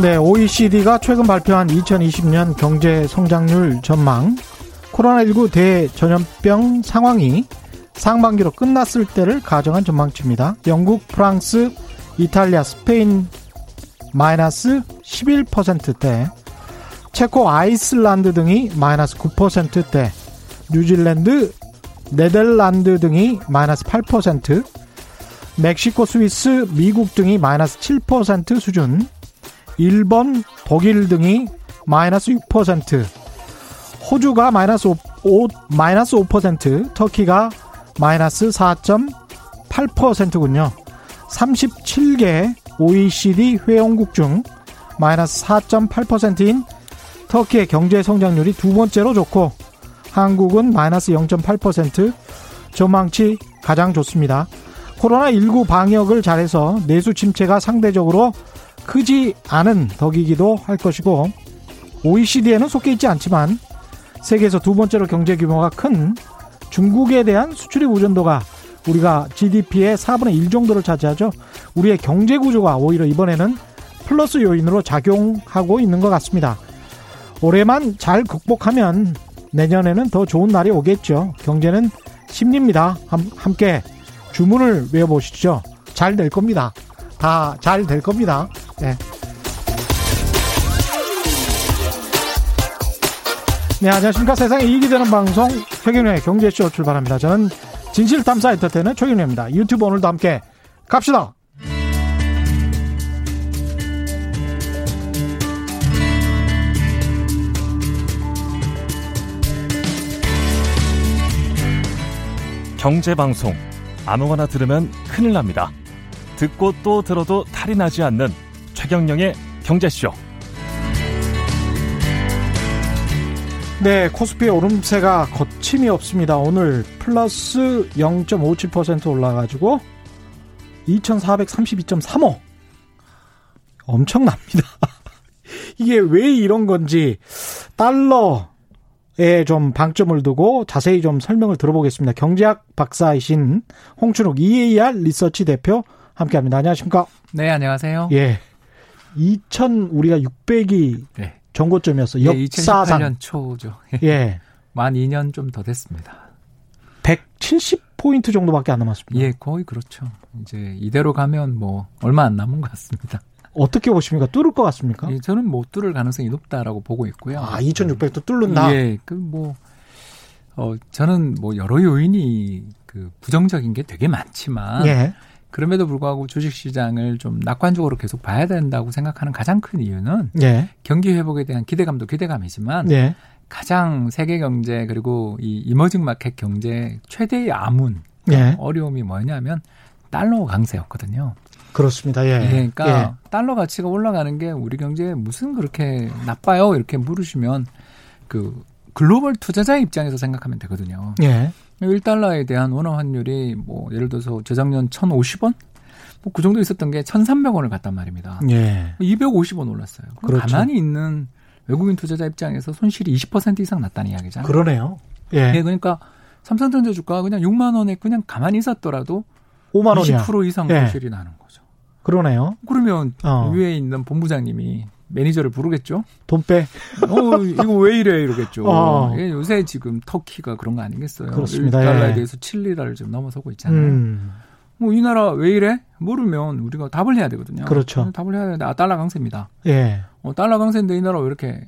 네, OECD가 최근 발표한 2020년 경제 성장률 전망, 코로나19 대전염병 상황이 상반기로 끝났을 때를 가정한 전망치입니다. 영국, 프랑스, 이탈리아, 스페인 마이너스 11%대, 체코, 아이슬란드 등이 마이너스 9%대, 뉴질랜드, 네덜란드 등이 마이너스 8%, 멕시코, 스위스, 미국 등이 마이너스 7% 수준, 일본, 독일 등이 마이너스 6%, 호주가 마이너스 5, 5 마이너스 5%, 터키가 마이너스 4.8%군요. 37개 OECD 회원국 중 마이너스 4.8%인 터키의 경제 성장률이 두 번째로 좋고 한국은 마이너스 0.8% 전망치 가장 좋습니다. 코로나19 방역을 잘해서 내수 침체가 상대적으로 크지 않은 덕이기도 할 것이고 OECD에는 속해 있지 않지만 세계에서 두 번째로 경제 규모가 큰 중국에 대한 수출입 의존도가 우리가 GDP의 4분의 1 정도를 차지하죠. 우리의 경제 구조가 오히려 이번에는 플러스 요인으로 작용하고 있는 것 같습니다. 올해만 잘 극복하면 내년에는 더 좋은 날이 오겠죠. 경제는 심리입니다. 함께 주문을 외워보시죠. 잘 될 겁니다. 다 잘 될 겁니다. 네. 네, 안녕하십니까. 세상에 이익이 되는 방송 최경련의 경제쇼 출발합니다. 저는 진실탐사 엔터테인의 최경련입니다. 유튜브 오늘도 함께 갑시다. 경제방송 아무거나 들으면 큰일 납니다. 듣고 또 들어도 탈이 나지 않는 최경령의 경제쇼. 네, 코스피의 오름세가 거침이 없습니다. 오늘 플러스 0.57% 올라가지고 2432.35 엄청납니다. 이게 왜 이런 건지 달러에 좀 방점을 두고 자세히 좀 설명을 들어보겠습니다. 경제학 박사이신 홍춘욱 EAR 리서치 대표 함께합니다. 안녕하십니까? 네, 안녕하세요. 예, 2000 우리가 600이 네. 정고점이었어. 요 예, 역사상. 2018년 초죠. 예. 만 2년 좀 더 됐습니다. 170 포인트 정도밖에 안 남았습니다. 예, 거의 그렇죠. 이제 이대로 가면 뭐 얼마 안 남은 것 같습니다. 어떻게 보십니까? 뚫을 것 같습니까? 예, 저는 못 뚫을 가능성이 높다라고 보고 있고요. 아, 2600도 뚫는다? 예, 그 뭐, 어, 저는 뭐 여러 요인이 그 부정적인 게 되게 많지만. 예. 그럼에도 불구하고 주식시장을 좀 낙관적으로 계속 봐야 된다고 생각하는 가장 큰 이유는 예. 경기 회복에 대한 기대감도 기대감이지만 예. 가장 세계 경제 그리고 이 이머징 마켓 경제 최대의 아문 예. 어려움이 뭐냐면 달러 강세였거든요. 그렇습니다. 예. 예 그러니까 예. 달러 가치가 올라가는 게 우리 경제에 무슨 그렇게 나빠요? 이렇게 물으시면 그 글로벌 투자자 입장에서 생각하면 되거든요. 예. 1달러에 대한 원화 환율이 뭐 예를 들어서 재작년 1,050원? 뭐 그 정도 있었던 게 1,300원을 갔단 말입니다. 예. 250원 올랐어요. 그렇죠. 가만히 있는 외국인 투자자 입장에서 손실이 20% 이상 났다는 이야기잖아요. 그러네요. 예. 예 그러니까 삼성전자 주가가 그냥 6만 원에 그냥 가만히 있었더라도 5만 원이야. 20% 이상 예. 손실이 예. 나는 거죠. 그러네요. 그러면 어. 위에 있는 본부장님이 매니저를 부르겠죠. 돈 빼. 어, 이거 왜 이래 이러겠죠. 어. 예, 요새 지금 터키가 그런 거 아니겠어요. 그렇습니다. 1달러에 예. 대해서 7리라를 지금 넘어서고 있잖아요. 음. 뭐이 나라 왜 이래? 모르면 우리가 답을 해야 되거든요. 그렇죠. 답을 해야 되는데 아 달러 강세입니다. 예. 어, 달러 강세인데 이 나라 왜 이렇게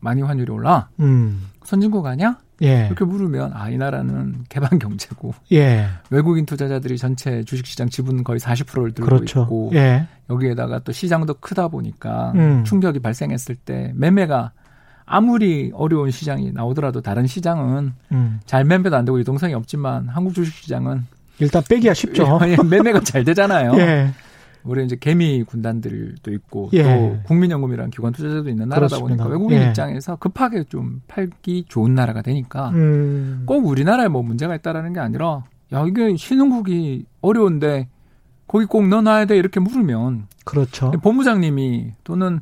많이 환율이 올라? 음. 선진국 아니야? 예. 이렇게 물으면 아 이 나라는 개방 경제고 예. 외국인 투자자들이 전체 주식시장 지분 거의 40%를 들고 그렇죠. 있고 예. 여기에다가 또 시장도 크다 보니까 음. 충격이 발생했을 때 매매가 아무리 어려운 시장이 나오더라도 다른 시장은 음. 잘 매매도 안 되고 유동성이 없지만 한국 주식시장은 일단 빼기가 쉽죠. 매매가 잘 되잖아요. 예. 우리 이제 개미 군단들도 있고 예. 또 국민연금이라는 기관 투자자도 있는 나라다 그렇습니다. 보니까 외국인 예. 입장에서 급하게 좀 팔기 좋은 나라가 되니까 음. 꼭 우리나라에 뭐 문제가 있다라는 게 아니라 야 이게 신흥국이 어려운데 거기 꼭 넣어놔야 돼 이렇게 물으면 그렇죠. 본부장님이 또는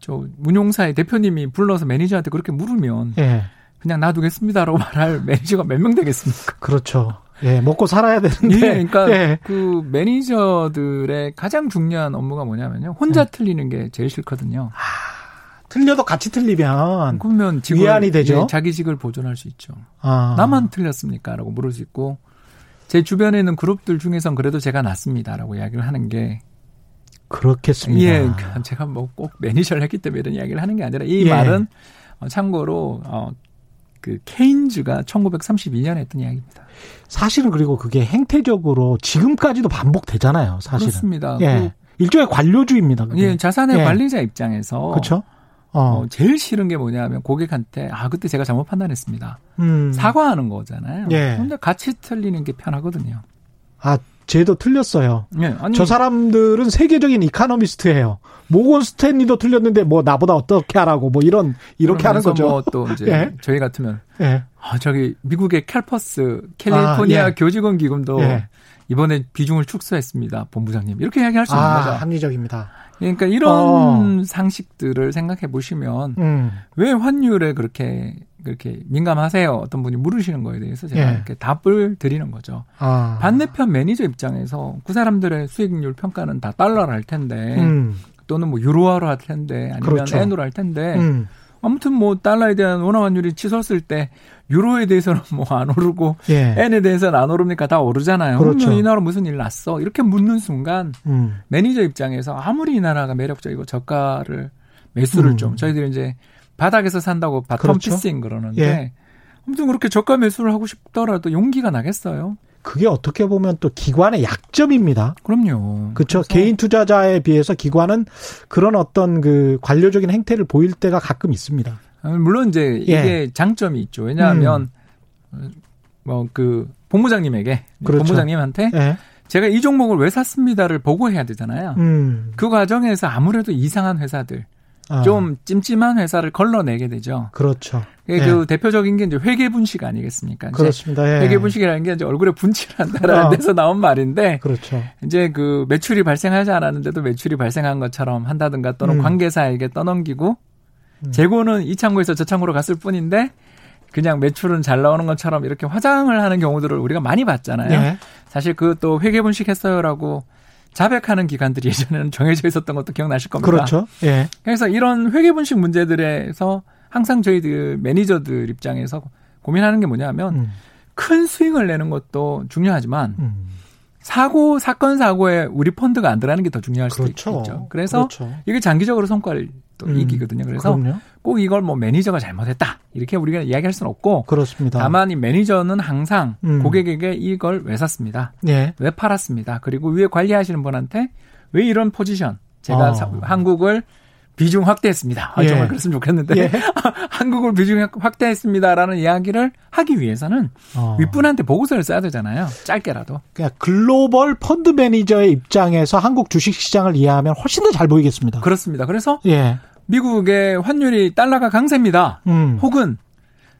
저 운용사의 대표님이 불러서 매니저한테 그렇게 물으면 예. 그냥 놔두겠습니다라고 말할 매니저가 몇 명 되겠습니까? 그렇죠. 예, 먹고 살아야 되는데. 예, 그러니까 예. 그 매니저들의 가장 중요한 업무가 뭐냐면요. 혼자 예. 틀리는 게 제일 싫거든요. 아, 틀려도 같이 틀리면 그러면 직을, 위안이 되죠. 예, 자기직을 보존할 수 있죠. 아. 나만 틀렸습니까?라고 물을 수 있고 제 주변에 있는 그룹들 중에선 그래도 제가 낫습니다라고 이야기를 하는 게 그렇겠습니다. 예, 그러니까 제가 뭐 꼭 매니저를 했기 때문에 이런 이야기를 하는 게 아니라 이 예. 말은 어, 참고로 어, 그 케인즈가 1932년에 했던 이야기입니다. 사실은 그리고 그게 행태적으로 지금까지도 반복되잖아요. 사실은. 그렇습니다. 예. 그, 일종의 관료주의입니다. 그게. 예, 자산의 예. 관리자 입장에서 그렇죠. 어. 어. 제일 싫은 게 뭐냐면 고객한테 아 그때 제가 잘못 판단했습니다. 음. 사과하는 거잖아요. 예. 근데 같이 틀리는 게 편하거든요. 아 쟤도 틀렸어요. 네, 아니, 저 사람들은 세계적인 economist예요. 모건 스탠리도 틀렸는데 뭐 나보다 어떻게 하라고 뭐 이런 이렇게 하는 거죠. 뭐 또 이제 예. 저희 같으면 예. 아, 저기 미국의 CalPERS 캘리포니아 아, 예. 교직원 기금도 예. 이번에 비중을 축소했습니다. 본부장님 이렇게 이야기할 수 있는 아, 거죠. 합리적입니다. 그러니까 이런 어. 상식들을 생각해 보시면 음. 왜 환율에 그렇게 그렇게 민감하세요? 어떤 분이 물으시는 거에 대해서 제가 예. 이렇게 답을 드리는 거죠. 아. 반대편 매니저 입장에서 그 사람들의 수익률 평가는 다 달러로 할 텐데 음. 또는 뭐 유로화로 할 텐데 아니면 그렇죠. 엔으로 할 텐데 음. 아무튼 뭐 달러에 대한 원화 환율이 치솟을 때 유로에 대해서는 뭐 안 오르고 예. 엔에 대해서는 안 오릅니까? 다 오르잖아요. 그렇죠. 그러면 이 나라 무슨 일 났어? 이렇게 묻는 순간 음. 매니저 입장에서 아무리 이 나라가 매력적이고 저가를 매수를 음. 좀 저희들이 이제 바닥에서 산다고 bottom 그렇죠. fishing 그러는데 예. 아무튼 그렇게 저가 매수를 하고 싶더라도 용기가 나겠어요. 그게 어떻게 보면 또 기관의 약점입니다. 그럼요. 그렇죠. 개인 투자자에 비해서 기관은 그런 어떤 그 관료적인 행태를 보일 때가 가끔 있습니다. 아, 물론 이제 이게 예. 장점이 있죠. 왜냐하면 음. 뭐그 본부장님에게 그렇죠. 본부장님한테 예. 제가 이 종목을 왜 샀습니다를 보고해야 되잖아요. 음. 그 과정에서 아무래도 이상한 회사들 아. 좀 찜찜한 회사를 걸러내게 되죠. 그렇죠. 그 예. 대표적인 게 이제 회계 분식 아니겠습니까? 그렇습니다. 예. 회계 분식이라는 게 이제 얼굴에 분칠을 한다라는 아. 데서 나온 말인데, 그렇죠. 이제 그 매출이 발생하지 않았는데도 매출이 발생한 것처럼 한다든가 또는 음. 관계사에게 떠넘기고 음. 재고는 이 창고에서 저 창고로 갔을 뿐인데 그냥 매출은 잘 나오는 것처럼 이렇게 화장을 하는 경우들을 우리가 많이 봤잖아요. 예. 사실 그 또 회계 분식했어요라고 자백하는 기관들이 예전에는 정해져 있었던 것도 기억나실 겁니다. 그렇죠. 예. 그래서 이런 회계 분식 문제들에서 항상 저희들 매니저들 입장에서 고민하는 게 뭐냐면 음. 큰 수익을 내는 것도 중요하지만 음. 사고 사건 사고에 우리 펀드가 안 들어가는 게 더 중요할 수도 그렇죠. 있겠죠. 그래서 그렇죠. 이게 장기적으로 성과를 또 음. 이기거든요. 그래서 그럼요. 꼭 이걸 뭐 매니저가 잘못했다 이렇게 우리가 이야기할 수는 없고 그렇습니다. 다만 이 매니저는 항상 음. 고객에게 이걸 왜 샀습니다. 예. 왜 팔았습니다. 그리고 위에 관리하시는 분한테 왜 이런 포지션 제가 어. 한국을 비중 확대했습니다. 아, 예. 정말 그랬으면 좋겠는데 예. 한국을 비중 확대했습니다라는 이야기를 하기 위해서는 어. 윗분한테 보고서를 써야 되잖아요. 짧게라도. 그러니까 글로벌 펀드 매니저의 입장에서 한국 주식 시장을 이해하면 훨씬 더 잘 보이겠습니다. 그렇습니다. 그래서 예. 미국의 환율이 달러가 강세입니다. 음. 혹은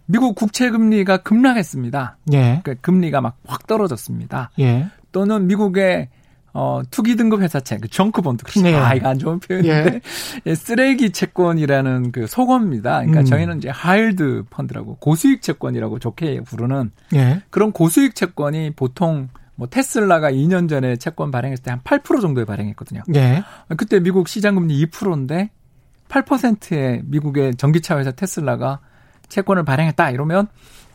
미국 국채 금리가 급락했습니다. 예. 그러니까 금리가 막 확 떨어졌습니다. 예. 또는 미국의 어, 투기 등급 회사채, 그 정크본드. 네. 아, 이거 안 좋은 표현인데. 예. 예, 쓰레기 채권이라는 그 속어입니다. 그러니까 음. 저희는 이제 하일드 펀드라고 고수익 채권이라고 좋게 부르는 예. 그런 고수익 채권이 보통 뭐 테슬라가 2년 전에 채권 발행했을 때 한 8% 정도에 발행했거든요. 예. 그때 미국 시장 금리 2%인데 8%의 미국의 전기차 회사 테슬라가 채권을 발행했다 이러면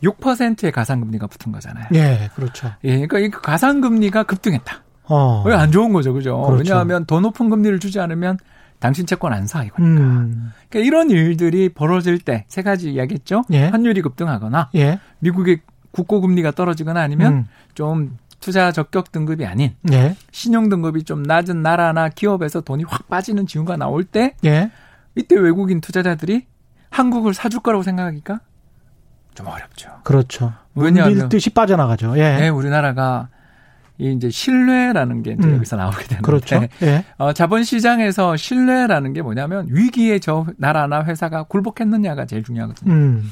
6%의 가상금리가 붙은 거잖아요. 예, 그렇죠. 예, 그러니까 이 가상금리가 급등했다. 어. 왜안 좋은 거죠, 그죠? 그렇죠. 왜냐하면 더 높은 금리를 주지 않으면 당신 채권 안 사, 이거니까. 음. 그러니까 이런 일들이 벌어질 때 세 가지 이야기했죠. 예. 환율이 급등하거나 예. 미국의 국고 금리가 떨어지거나 아니면 음. 좀 투자 적격 등급이 아닌 예. 신용 등급이 좀 낮은 나라나 기업에서 돈이 확 빠지는 징후가 나올 때 예. 이때 외국인 투자자들이 한국을 사줄 거라고 생각하기가 좀 어렵죠. 그렇죠. 왜냐하면 뜻이 빠져나가죠. 예. 네, 우리나라가 이 이제 신뢰라는 게 이제 음. 여기서 나오게 되는데 그렇죠. 예. 어, 자본시장에서 신뢰라는 게 뭐냐면 위기에 저 나라나 회사가 굴복했느냐가 제일 중요하거든요. 음.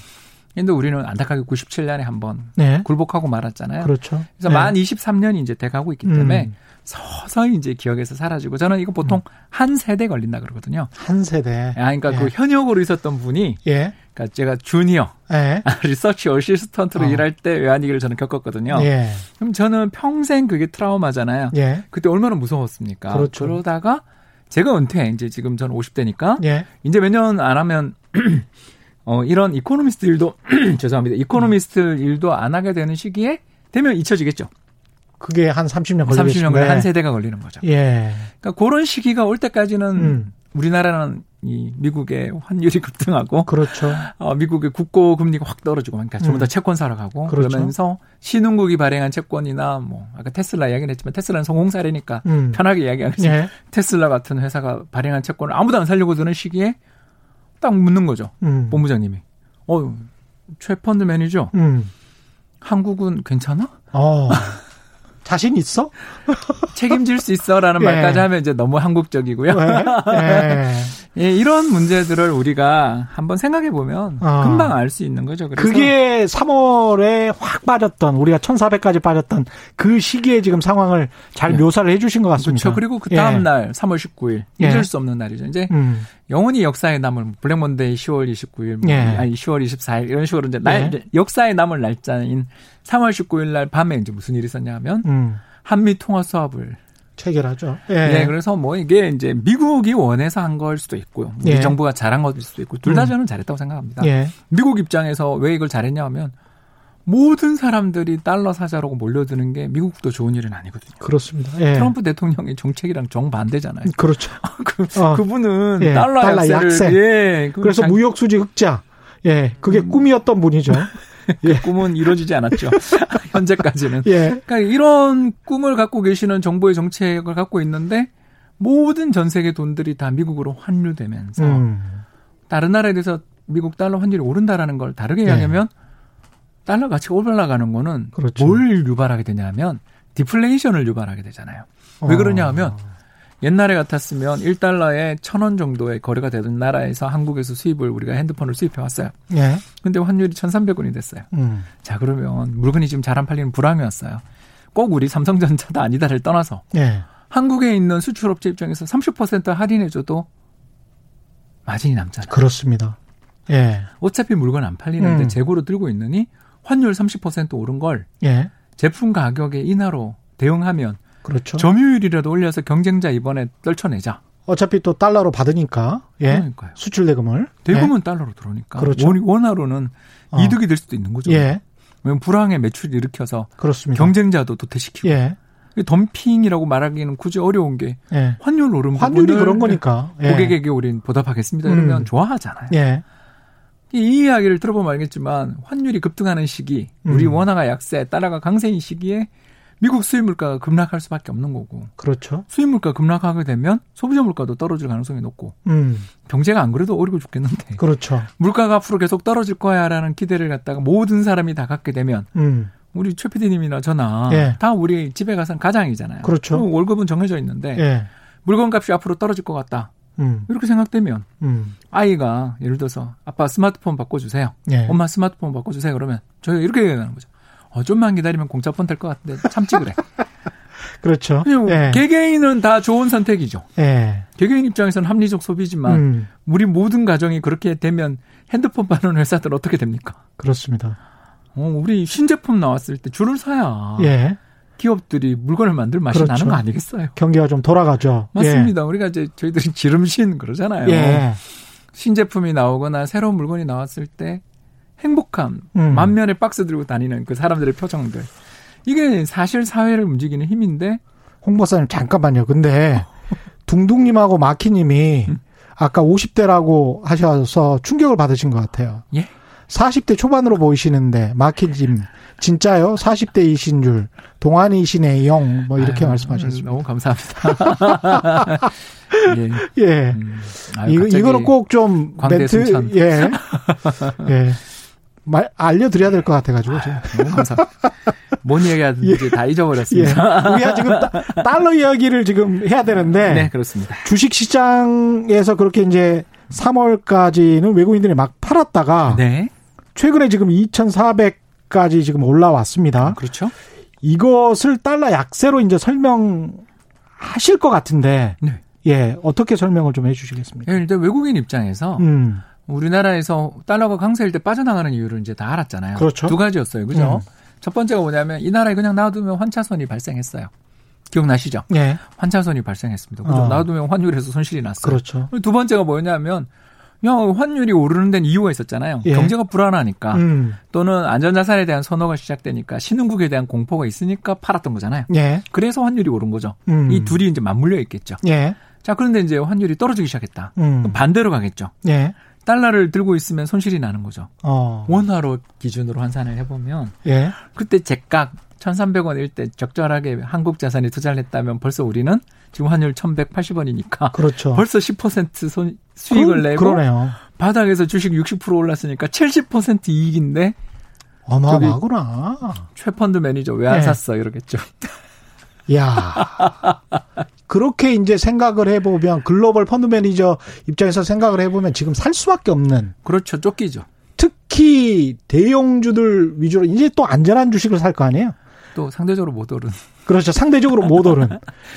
근데 우리는 안타깝게 97년에 한번 네. 굴복하고 말았잖아요. 그렇죠. 그래서 네. 만 23년이 이제 돼가고 있기 때문에 음. 서서히 이제 기억에서 사라지고 저는 이거 보통 음. 한 세대 걸린다 그러거든요. 한 세대. 아, 그러니까 예. 그 현역으로 있었던 분이 예. 그러니까 제가 주니어 예. 리서치 어시스턴트로 어. 일할 때 외환위기를 저는 겪었거든요. 예. 그럼 저는 평생 그게 트라우마잖아요. 예. 그때 얼마나 무서웠습니까? 그렇죠. 그러다가 제가 은퇴 이제 지금 저는 50대니까 예. 이제 몇 년 안 하면 어 이런 이코노미스트 일도 죄송합니다. 이코노미스트 음. 일도 안 하게 되는 시기에 되면 잊혀지겠죠. 그게 한 30년 걸리겠죠. 30년 한 세대가 걸리는 거죠. 예. 그러니까 그런 시기가 올 때까지는 음. 우리나라는 이 미국의 환율이 급등하고 그렇죠. 어, 미국의 국고 금리가 확 떨어지고 그러니까 전부 다 음. 채권 사러 가고 그렇죠. 그러면서 신흥국이 발행한 채권이나 뭐 아까 테슬라 이야기는 했지만 테슬라는 성공 사례니까 음. 편하게 이야기하겠습니다. 예. 테슬라 같은 회사가 발행한 채권을 아무도 안 살려고 드는 시기에 딱 묻는 거죠. 음. 본부장님이. 어, 최 펀드 매니저. 음. 한국은 괜찮아? 어. 자신 있어? 책임질 수 있어라는 예. 말까지 하면 이제 너무 한국적이고요. 예. 예, 이런 문제들을 우리가 한번 생각해 보면 어. 금방 알 수 있는 거죠. 그래서 그게 3월에 확 빠졌던 우리가 1,400까지 빠졌던 그 시기에 지금 상황을 잘 예. 묘사를 해 주신 것 같습니다. 그렇죠. 그리고 그 다음 예. 날 3월 19일 예. 잊을 수 없는 날이죠. 이제 음. 영원히 역사에 남을 블랙몬데이 10월 29일 뭐 아니 10월 24일 이런 식으로 이제 날 역사에 남을 날짜인 3월 19일 날 밤에 이제 무슨 일이 있었냐면 음. 한미 통화 수합을 체결하죠. 예. 네, 그래서 뭐 이게 이제 미국이 원해서 한 걸 수도 있고요. 우리 예. 정부가 잘한 것일 수도 있고 둘다 음. 저는 잘했다고 생각합니다. 예. 미국 입장에서 왜 이걸 잘했냐 하면 모든 사람들이 달러 사자라고 몰려드는 게 미국도 좋은 일은 아니거든요. 그렇습니다. 예. 트럼프 대통령의 정책이랑 정반대잖아요. 그렇죠. 그, 어. 그분은 예. 달러, 달러 약세. 예. 그래서 장... 무역 수지 흑자. 예. 그게 음. 꿈이었던 분이죠. 그 예. 꿈은 이루어지지 않았죠. 현재까지는. 예. 그러니까 이런 꿈을 갖고 계시는 정부의 정책을 갖고 있는데 모든 전 세계 돈들이 다 미국으로 환류되면서 음. 다른 나라에 대해서 미국 달러 환율이 오른다라는 걸 다르게 예. 이야기하면 달러 가치가 올라가는 거는 그렇죠. 뭘 유발하게 되냐면 디플레이션을 유발하게 되잖아요. 왜 그러냐 하면 어. 옛날에 같았으면 1달러에 1000원 정도의 거래가 되던 나라에서 한국에서 수입을 우리가 핸드폰을 수입해 왔어요. 예. 근데 환율이 1,300원이 됐어요. 음. 자, 그러면 물건이 지금 잘 안 팔리는 불황이 왔어요. 꼭 우리 삼성전자다 아니다를 떠나서 예. 한국에 있는 수출업체 입장에서 30% 할인해 줘도 마진이 남잖아요. 그렇습니다. 예. 어차피 물건 안 팔리는데 음. 재고로 들고 있느니 환율 30% 오른 걸 예. 제품 가격의 인하로 대응하면 그렇죠. 점유율이라도 올려서 경쟁자 이번에 떨쳐내자. 어차피 또 달러로 받으니까 예. 그러니까요. 수출 대금을 대금은 예. 달러로 들어오니까 그렇죠. 원화로는 어. 이득이 될 수도 있는 거죠. 예. 왜냐면 불황의 매출을 일으켜서 그렇습니다. 경쟁자도 도태시키고 예. 덤핑이라고 말하기는 굳이 어려운 게 예. 환율 오른 환율이 그런 거니까 예. 고객에게 우린 보답하겠습니다. 이러면 음. 좋아하잖아요. 예. 이 이야기를 들어보면 알겠지만 환율이 급등하는 시기, 우리 음. 원화가 약세, 달러가 강세인 시기에 미국 수입 물가가 급락할 수밖에 없는 거고. 그렇죠. 수입 물가 급락하게 되면 소비자 물가도 떨어질 가능성이 높고. 음. 경제가 안 그래도 어리고 죽겠는데. 그렇죠. 물가가 앞으로 계속 떨어질 거야라는 기대를 갖다가 모든 사람이 다 갖게 되면 음. 우리 최 PD님이나 저나 예. 다 우리 집에 가서 가장이잖아요. 그렇죠. 월급은 정해져 있는데 예. 물건값이 앞으로 떨어질 것 같다. 음. 이렇게 생각되면 음. 아이가 예를 들어서 아빠 스마트폰 바꿔주세요. 예. 엄마 스마트폰 바꿔주세요. 그러면 저희가 이렇게 얘기하는 거죠. 어, 좀만 기다리면 공짜 폰 될 것 같은데 참지 그래. 그렇죠. 예. 개개인은 다 좋은 선택이죠. 예. 개개인 입장에서는 합리적 소비지만 음. 우리 모든 가정이 그렇게 되면 핸드폰 파는 회사들 어떻게 됩니까? 그렇습니다. 어, 우리 신제품 나왔을 때 줄을 서야 예. 기업들이 물건을 만들 맛이 그렇죠. 나는 거 아니겠어요? 경기가 좀 돌아가죠. 맞습니다. 예. 우리가 이제 저희들이 지름신 그러잖아요. 예. 신제품이 나오거나 새로운 물건이 나왔을 때 행복함, 음. 만면에 박스 들고 다니는 그 사람들의 표정들. 이게 사실 사회를 움직이는 힘인데. 홍보사님 잠깐만요. 근데 둥둥님하고 마키님이 음. 아까 50대라고 하셔서 충격을 받으신 것 같아요. 예? 40대 초반으로 보이시는데 마키님 진짜요? 40대이신 줄 동안이시네 영뭐 이렇게 아유, 말씀하셨습니다. 너무 감사합니다. 예. 예. 음, 아유, 이거 이거는 꼭 좀 멘트 예. 예. 말, 알려드려야 될 것 같아가지고. 제가. 너무 감사합니다. 뭔 이야기하든지 예. 다 잊어버렸습니다. 예. 우리가 지금 달러 이야기를 지금 해야 되는데. 네, 그렇습니다. 주식 시장에서 그렇게 이제 3월까지는 외국인들이 막 팔았다가. 네. 최근에 지금 2,400까지 지금 올라왔습니다. 그렇죠. 이것을 달러 약세로 이제 설명하실 것 같은데, 네. 예, 어떻게 설명을 좀 해주시겠습니까? 예, 일단 외국인 입장에서 음. 우리나라에서 달러가 강세일 때 빠져나가는 이유를 이제 다 알았잖아요. 그렇죠. 두 가지였어요. 그죠? 음. 첫 번째가 뭐냐면 이 나라에 그냥 놔두면 환차선이 발생했어요. 기억나시죠? 예. 환차선이 발생했습니다. 그죠? 어. 놔두면 환율에서 손실이 났어요. 그렇죠. 두 번째가 뭐냐면 야, 환율이 오르는 데는 이유가 있었잖아요. 예. 경제가 불안하니까 음. 또는 안전자산에 대한 선호가 시작되니까 신흥국에 대한 공포가 있으니까 팔았던 거잖아요. 예. 그래서 환율이 오른 거죠. 음. 이 둘이 이제 맞물려 있겠죠. 예. 자, 그런데 이제 환율이 떨어지기 시작했다. 음. 반대로 가겠죠. 예. 달러를 들고 있으면 손실이 나는 거죠. 어. 원화로 기준으로 환산을 해보면 예. 그때 제각 1,300원 일 때 적절하게 한국 자산에 투자를 했다면 벌써 우리는 지금 환율 1,180원이니까 그렇죠. 벌써 10% 손, 수익을 그, 내고 그러네요. 바닥에서 주식 60% 올랐으니까 70% 이익인데 어마어마하구나. 최펀드 매니저 왜안 네. 샀어 이러겠죠. 야 그렇게 이제 생각을 해보면 글로벌 펀드 매니저 입장에서 생각을 해보면 지금 살 수밖에 없는. 그렇죠. 쫓기죠. 특히 대형주들 위주로 이제 또 안전한 주식을 살 거 아니에요? 또 상대적으로 못 오른. 그렇죠. 상대적으로 못 오른.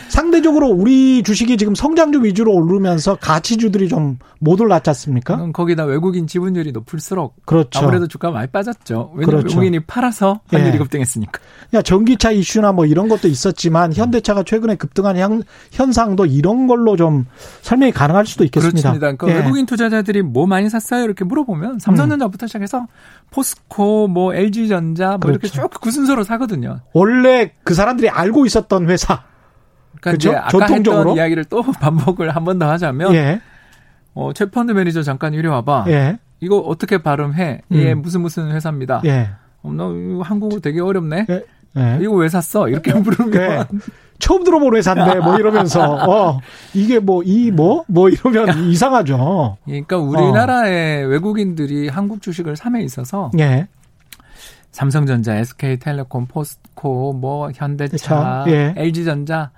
상대적으로 우리 주식이 지금 성장주 위주로 오르면서 가치주들이 좀 못 올랐지 않습니까? 거기다 외국인 지분율이 높을수록 그렇죠. 아무래도 주가 많이 빠졌죠. 왜냐하면 그렇죠. 외국인이 팔아서 환율이 예. 급등했으니까. 야, 전기차 이슈나 뭐 이런 것도 있었지만 현대차가 최근에 급등한 현, 현상도 이런 걸로 좀 설명이 가능할 수도 있겠습니다. 그렇습니다. 그러니까 예. 외국인 투자자들이 뭐 많이 샀어요? 이렇게 물어보면 삼성전자부터 음. 시작해서 포스코, 뭐 LG전자 뭐 그렇죠. 이렇게 쭉 그 순서로 사거든요. 원래 그 사람들이 알고 있었던 회사. 그러니까 그렇죠? 아까 전통적으로? 했던 이야기를 또 반복을 한 번 더 하자면 예. 어, 최 펀드 매니저 잠깐 이리 와봐. 예. 이거 어떻게 발음해? 음. 예, 무슨 무슨 회사입니다. 예. 어, 너 한국어 되게 어렵네. 예. 예. 이거 왜 샀어? 이렇게 물으면 예. 처음 들어본 회사인데 뭐 이러면서 어 이게 뭐 이 뭐뭐 뭐 이러면 이상하죠. 그러니까 우리나라의 어. 외국인들이 한국 주식을 삼에 있어서 예. 삼성전자, SK텔레콤, 포스코, 뭐 현대차, 예. LG전자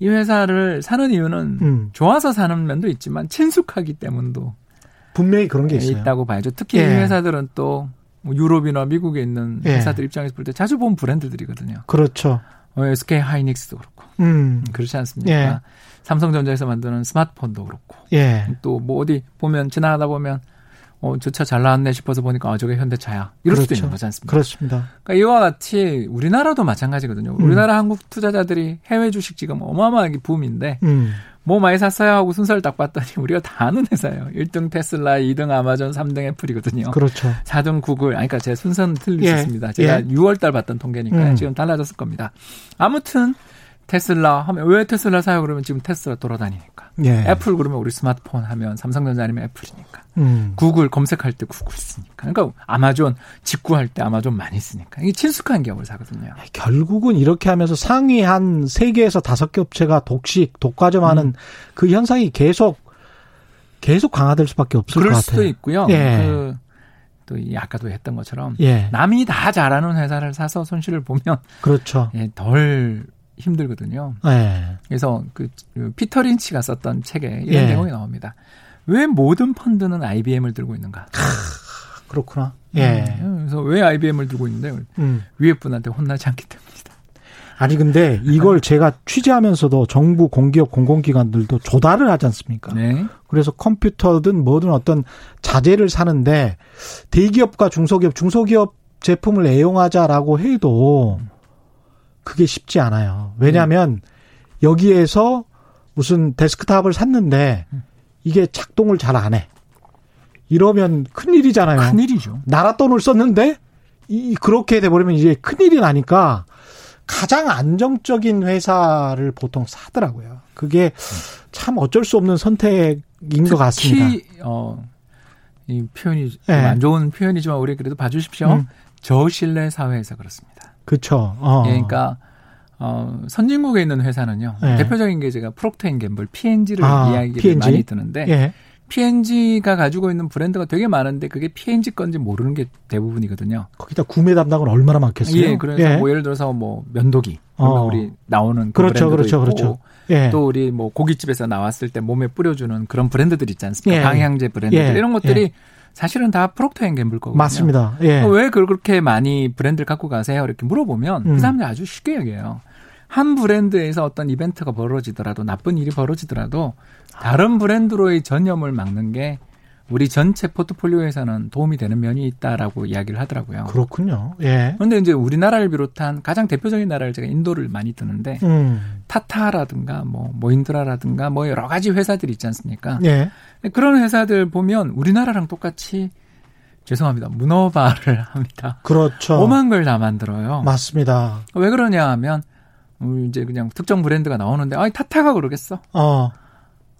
이 회사를 사는 이유는 음. 좋아서 사는 면도 있지만 친숙하기 때문도 분명히 그런 게 있어요. 있다고 봐야죠. 특히 예. 이 회사들은 또뭐 유럽이나 미국에 있는 예. 회사들 입장에서 볼 때 자주 본 브랜드들이거든요. 그렇죠. 어, SK 하이닉스도 그렇고. 음. 그렇지 않습니까? 예. 삼성전자에서 만드는 스마트폰도 그렇고. 예. 또뭐 어디 보면 지나가다 보면 어, 저 차 잘 나왔네 싶어서 보니까 아, 저게 현대차야. 이럴 그렇죠. 수도 있는 거지 않습니까? 그렇습니다. 그러니까 이와 같이 우리나라도 마찬가지거든요. 음. 우리나라 한국 투자자들이 해외 주식 지금 어마어마하게 붐인데 음. 뭐 많이 샀어요 하고 순서를 딱 봤더니 우리가 다 아는 회사예요. 1등 테슬라, 2등 아마존, 3등 애플이거든요. 그렇죠. 4등 구글. 아니, 그러니까 제 순서는 틀리셨습니다. 예. 제가 예. 6월 달 봤던 통계니까 음. 지금 달라졌을 겁니다. 아무튼 테슬라 하면 왜 테슬라 사요 그러면 지금 테슬라 돌아다니니까. 예. 애플 그러면 우리 스마트폰 하면 삼성전자 아니면 애플이니까. 음. 구글 검색할 때 구글 쓰니까. 그러니까 아마존 직구할 때 아마존 많이 쓰니까. 이게 친숙한 기업을 사거든요. 결국은 이렇게 하면서 상위 한 3개에서 5개 업체가 독식, 독과점하는 음. 그 현상이 계속 계속 강화될 수밖에 없을 것 같아요. 그럴 수도 있고요. 예. 그, 또 아까도 했던 것처럼 예. 남이 다 잘하는 회사를 사서 손실을 보면 그렇죠. 예, 덜 힘들거든요. 네. 그래서 그, 그 피터 린치가 썼던 책에 이런 예. 내용이 나옵니다. 왜 모든 펀드는 IBM을 들고 있는가? 그렇구나. 예. 음, 그래서 왜 IBM을 들고 있는데 음. 위에 분한테 혼나지 않기 때문이다. 아니 근데 이걸 제가 취재하면서도 정부 공기업 공공기관들도 조달을 하지 않습니까? 네. 그래서 컴퓨터든 뭐든 어떤 자재를 사는데 대기업과 중소기업, 중소기업 제품을 애용하자라고 해도 음. 그게 쉽지 않아요. 왜냐하면 음. 여기에서 무슨 데스크탑을 샀는데 이게 작동을 잘 안 해. 이러면 큰일이잖아요. 큰일이죠. 나라 돈을 썼는데 이 그렇게 돼 버리면 이제 큰일이 나니까 가장 안정적인 회사를 보통 사더라고요. 그게 참 어쩔 수 없는 선택인 것 같습니다. 어, 이 표현이 네. 안 좋은 표현이지만 우리 그래도 봐주십시오. 음. 저신뢰 사회에서 그렇습니다. 그렇죠. 어. 예, 그러니까 어, 선진국에 있는 회사는요. 네. 대표적인 게 제가 프록터 앤 갬블 P&G를 아, 이야기를 P&G? 많이 드는데 예. P&G가 가지고 있는 브랜드가 되게 많은데 그게 P&G 건지 모르는 게 대부분이거든요. 거기다 구매 담당은 얼마나 많겠어요? 예, 그래서 예. 뭐 예를 들어서 뭐 면도기, 어. 우리 나오는 그 그렇죠, 그렇죠, 있고, 그렇죠. 예. 또 우리 뭐 고깃집에서 나왔을 때 몸에 뿌려주는 그런 브랜드들 있지 않습니까? 예. 방향제 브랜드들 예. 이런 것들이 예. 사실은 다 프록터 앤 갬블 거거든요. 맞습니다. 예. 왜 그렇게 많이 브랜드를 갖고 가세요? 이렇게 물어보면 그 음. 그 사람들이 아주 쉽게 얘기해요. 한 브랜드에서 어떤 이벤트가 벌어지더라도 나쁜 일이 벌어지더라도 다른 브랜드로의 전염을 막는 게 우리 전체 포트폴리오에서는 도움이 되는 면이 있다라고 이야기를 하더라고요. 그렇군요. 예. 그런데 이제 우리나라를 비롯한 가장 대표적인 나라를 제가 인도를 많이 드는데 음. 타타라든가 뭐 마힌드라라든가 뭐 여러 가지 회사들이 있지 않습니까? 예. 그런 회사들 보면 우리나라랑 똑같이 죄송합니다. 문어발을 합니다. 그렇죠. 오만 걸 다 만들어요. 맞습니다. 왜 그러냐 하면 이제 그냥 특정 브랜드가 나오는데 아 타타가 그러겠어. 어.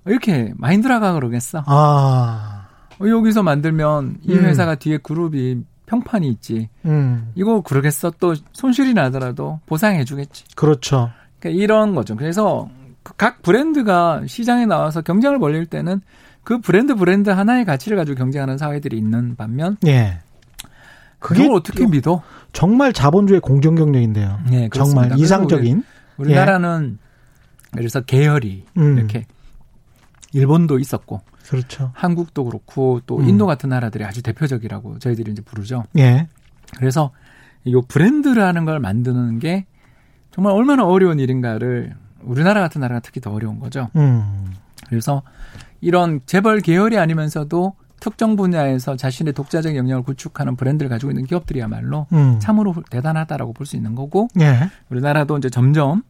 이렇게 마인드라가 그러겠어. 아. 어, 여기서 만들면 이 음. 회사가 음. 뒤에 그룹이 평판이 있지. 음. 이거 그러겠어. 또 손실이 나더라도 보상해 주겠지. 그렇죠. 그러니까 이런 거죠. 그래서 각 브랜드가 시장에 나와서 경쟁을 벌릴 때는 그 브랜드 브랜드 하나의 가치를 가지고 경쟁하는 사회들이 있는 반면 예. 그게 어떻게 믿어? 정말 자본주의 공정 경쟁인데요. 네, 정말 이상적인. 우리, 나라는 예. 그래서 계열이 음. 이렇게 일본도 있었고 그렇죠. 한국도 그렇고 또 음. 인도 같은 나라들이 아주 대표적이라고 저희들이 이제 부르죠. 예. 그래서 이 브랜드라는 걸 만드는 게 정말 얼마나 어려운 일인가를 우리나라 같은 나라가 특히 더 어려운 거죠. 음. 그래서 이런 재벌 계열이 아니면서도 특정 분야에서 자신의 독자적 영역을 구축하는 브랜드를 가지고 있는 기업들이야말로 음. 참으로 대단하다라고 볼 수 있는 거고 예. 우리나라도 이제 점점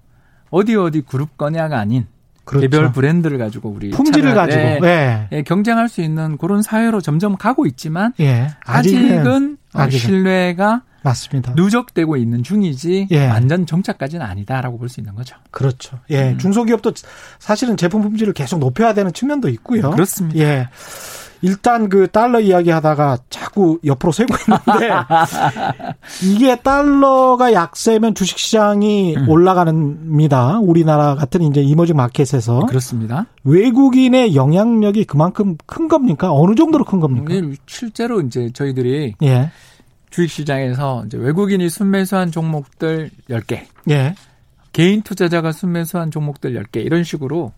어디 어디 그룹 거냐가 아닌 그렇죠. 개별 브랜드를 가지고 우리 품질을 가지고 예. 예, 경쟁할 수 있는 그런 사회로 점점 가고 있지만 예. 아직은, 아직은 신뢰가 맞습니다. 누적되고 있는 중이지 예. 완전 정착까지는 아니다라고 볼 수 있는 거죠. 그렇죠. 예, 음. 중소기업도 사실은 제품 품질을 계속 높여야 되는 측면도 있고요. 그렇습니다. 예. 일단 그 달러 이야기 하다가 자꾸 옆으로 세고 있는데 이게 달러가 약세면 주식 시장이 음. 올라가는입니다. 우리나라 같은 이제 이머징 마켓에서 그렇습니다. 외국인의 영향력이 그만큼 큰 겁니까? 어느 정도로 큰 겁니까? 실제로 이제 저희들이 예. 주식 시장에서 이제 외국인이 순매수한 종목들 10개. 예. 개인 투자자가 순매수한 종목들 10개 이런 식으로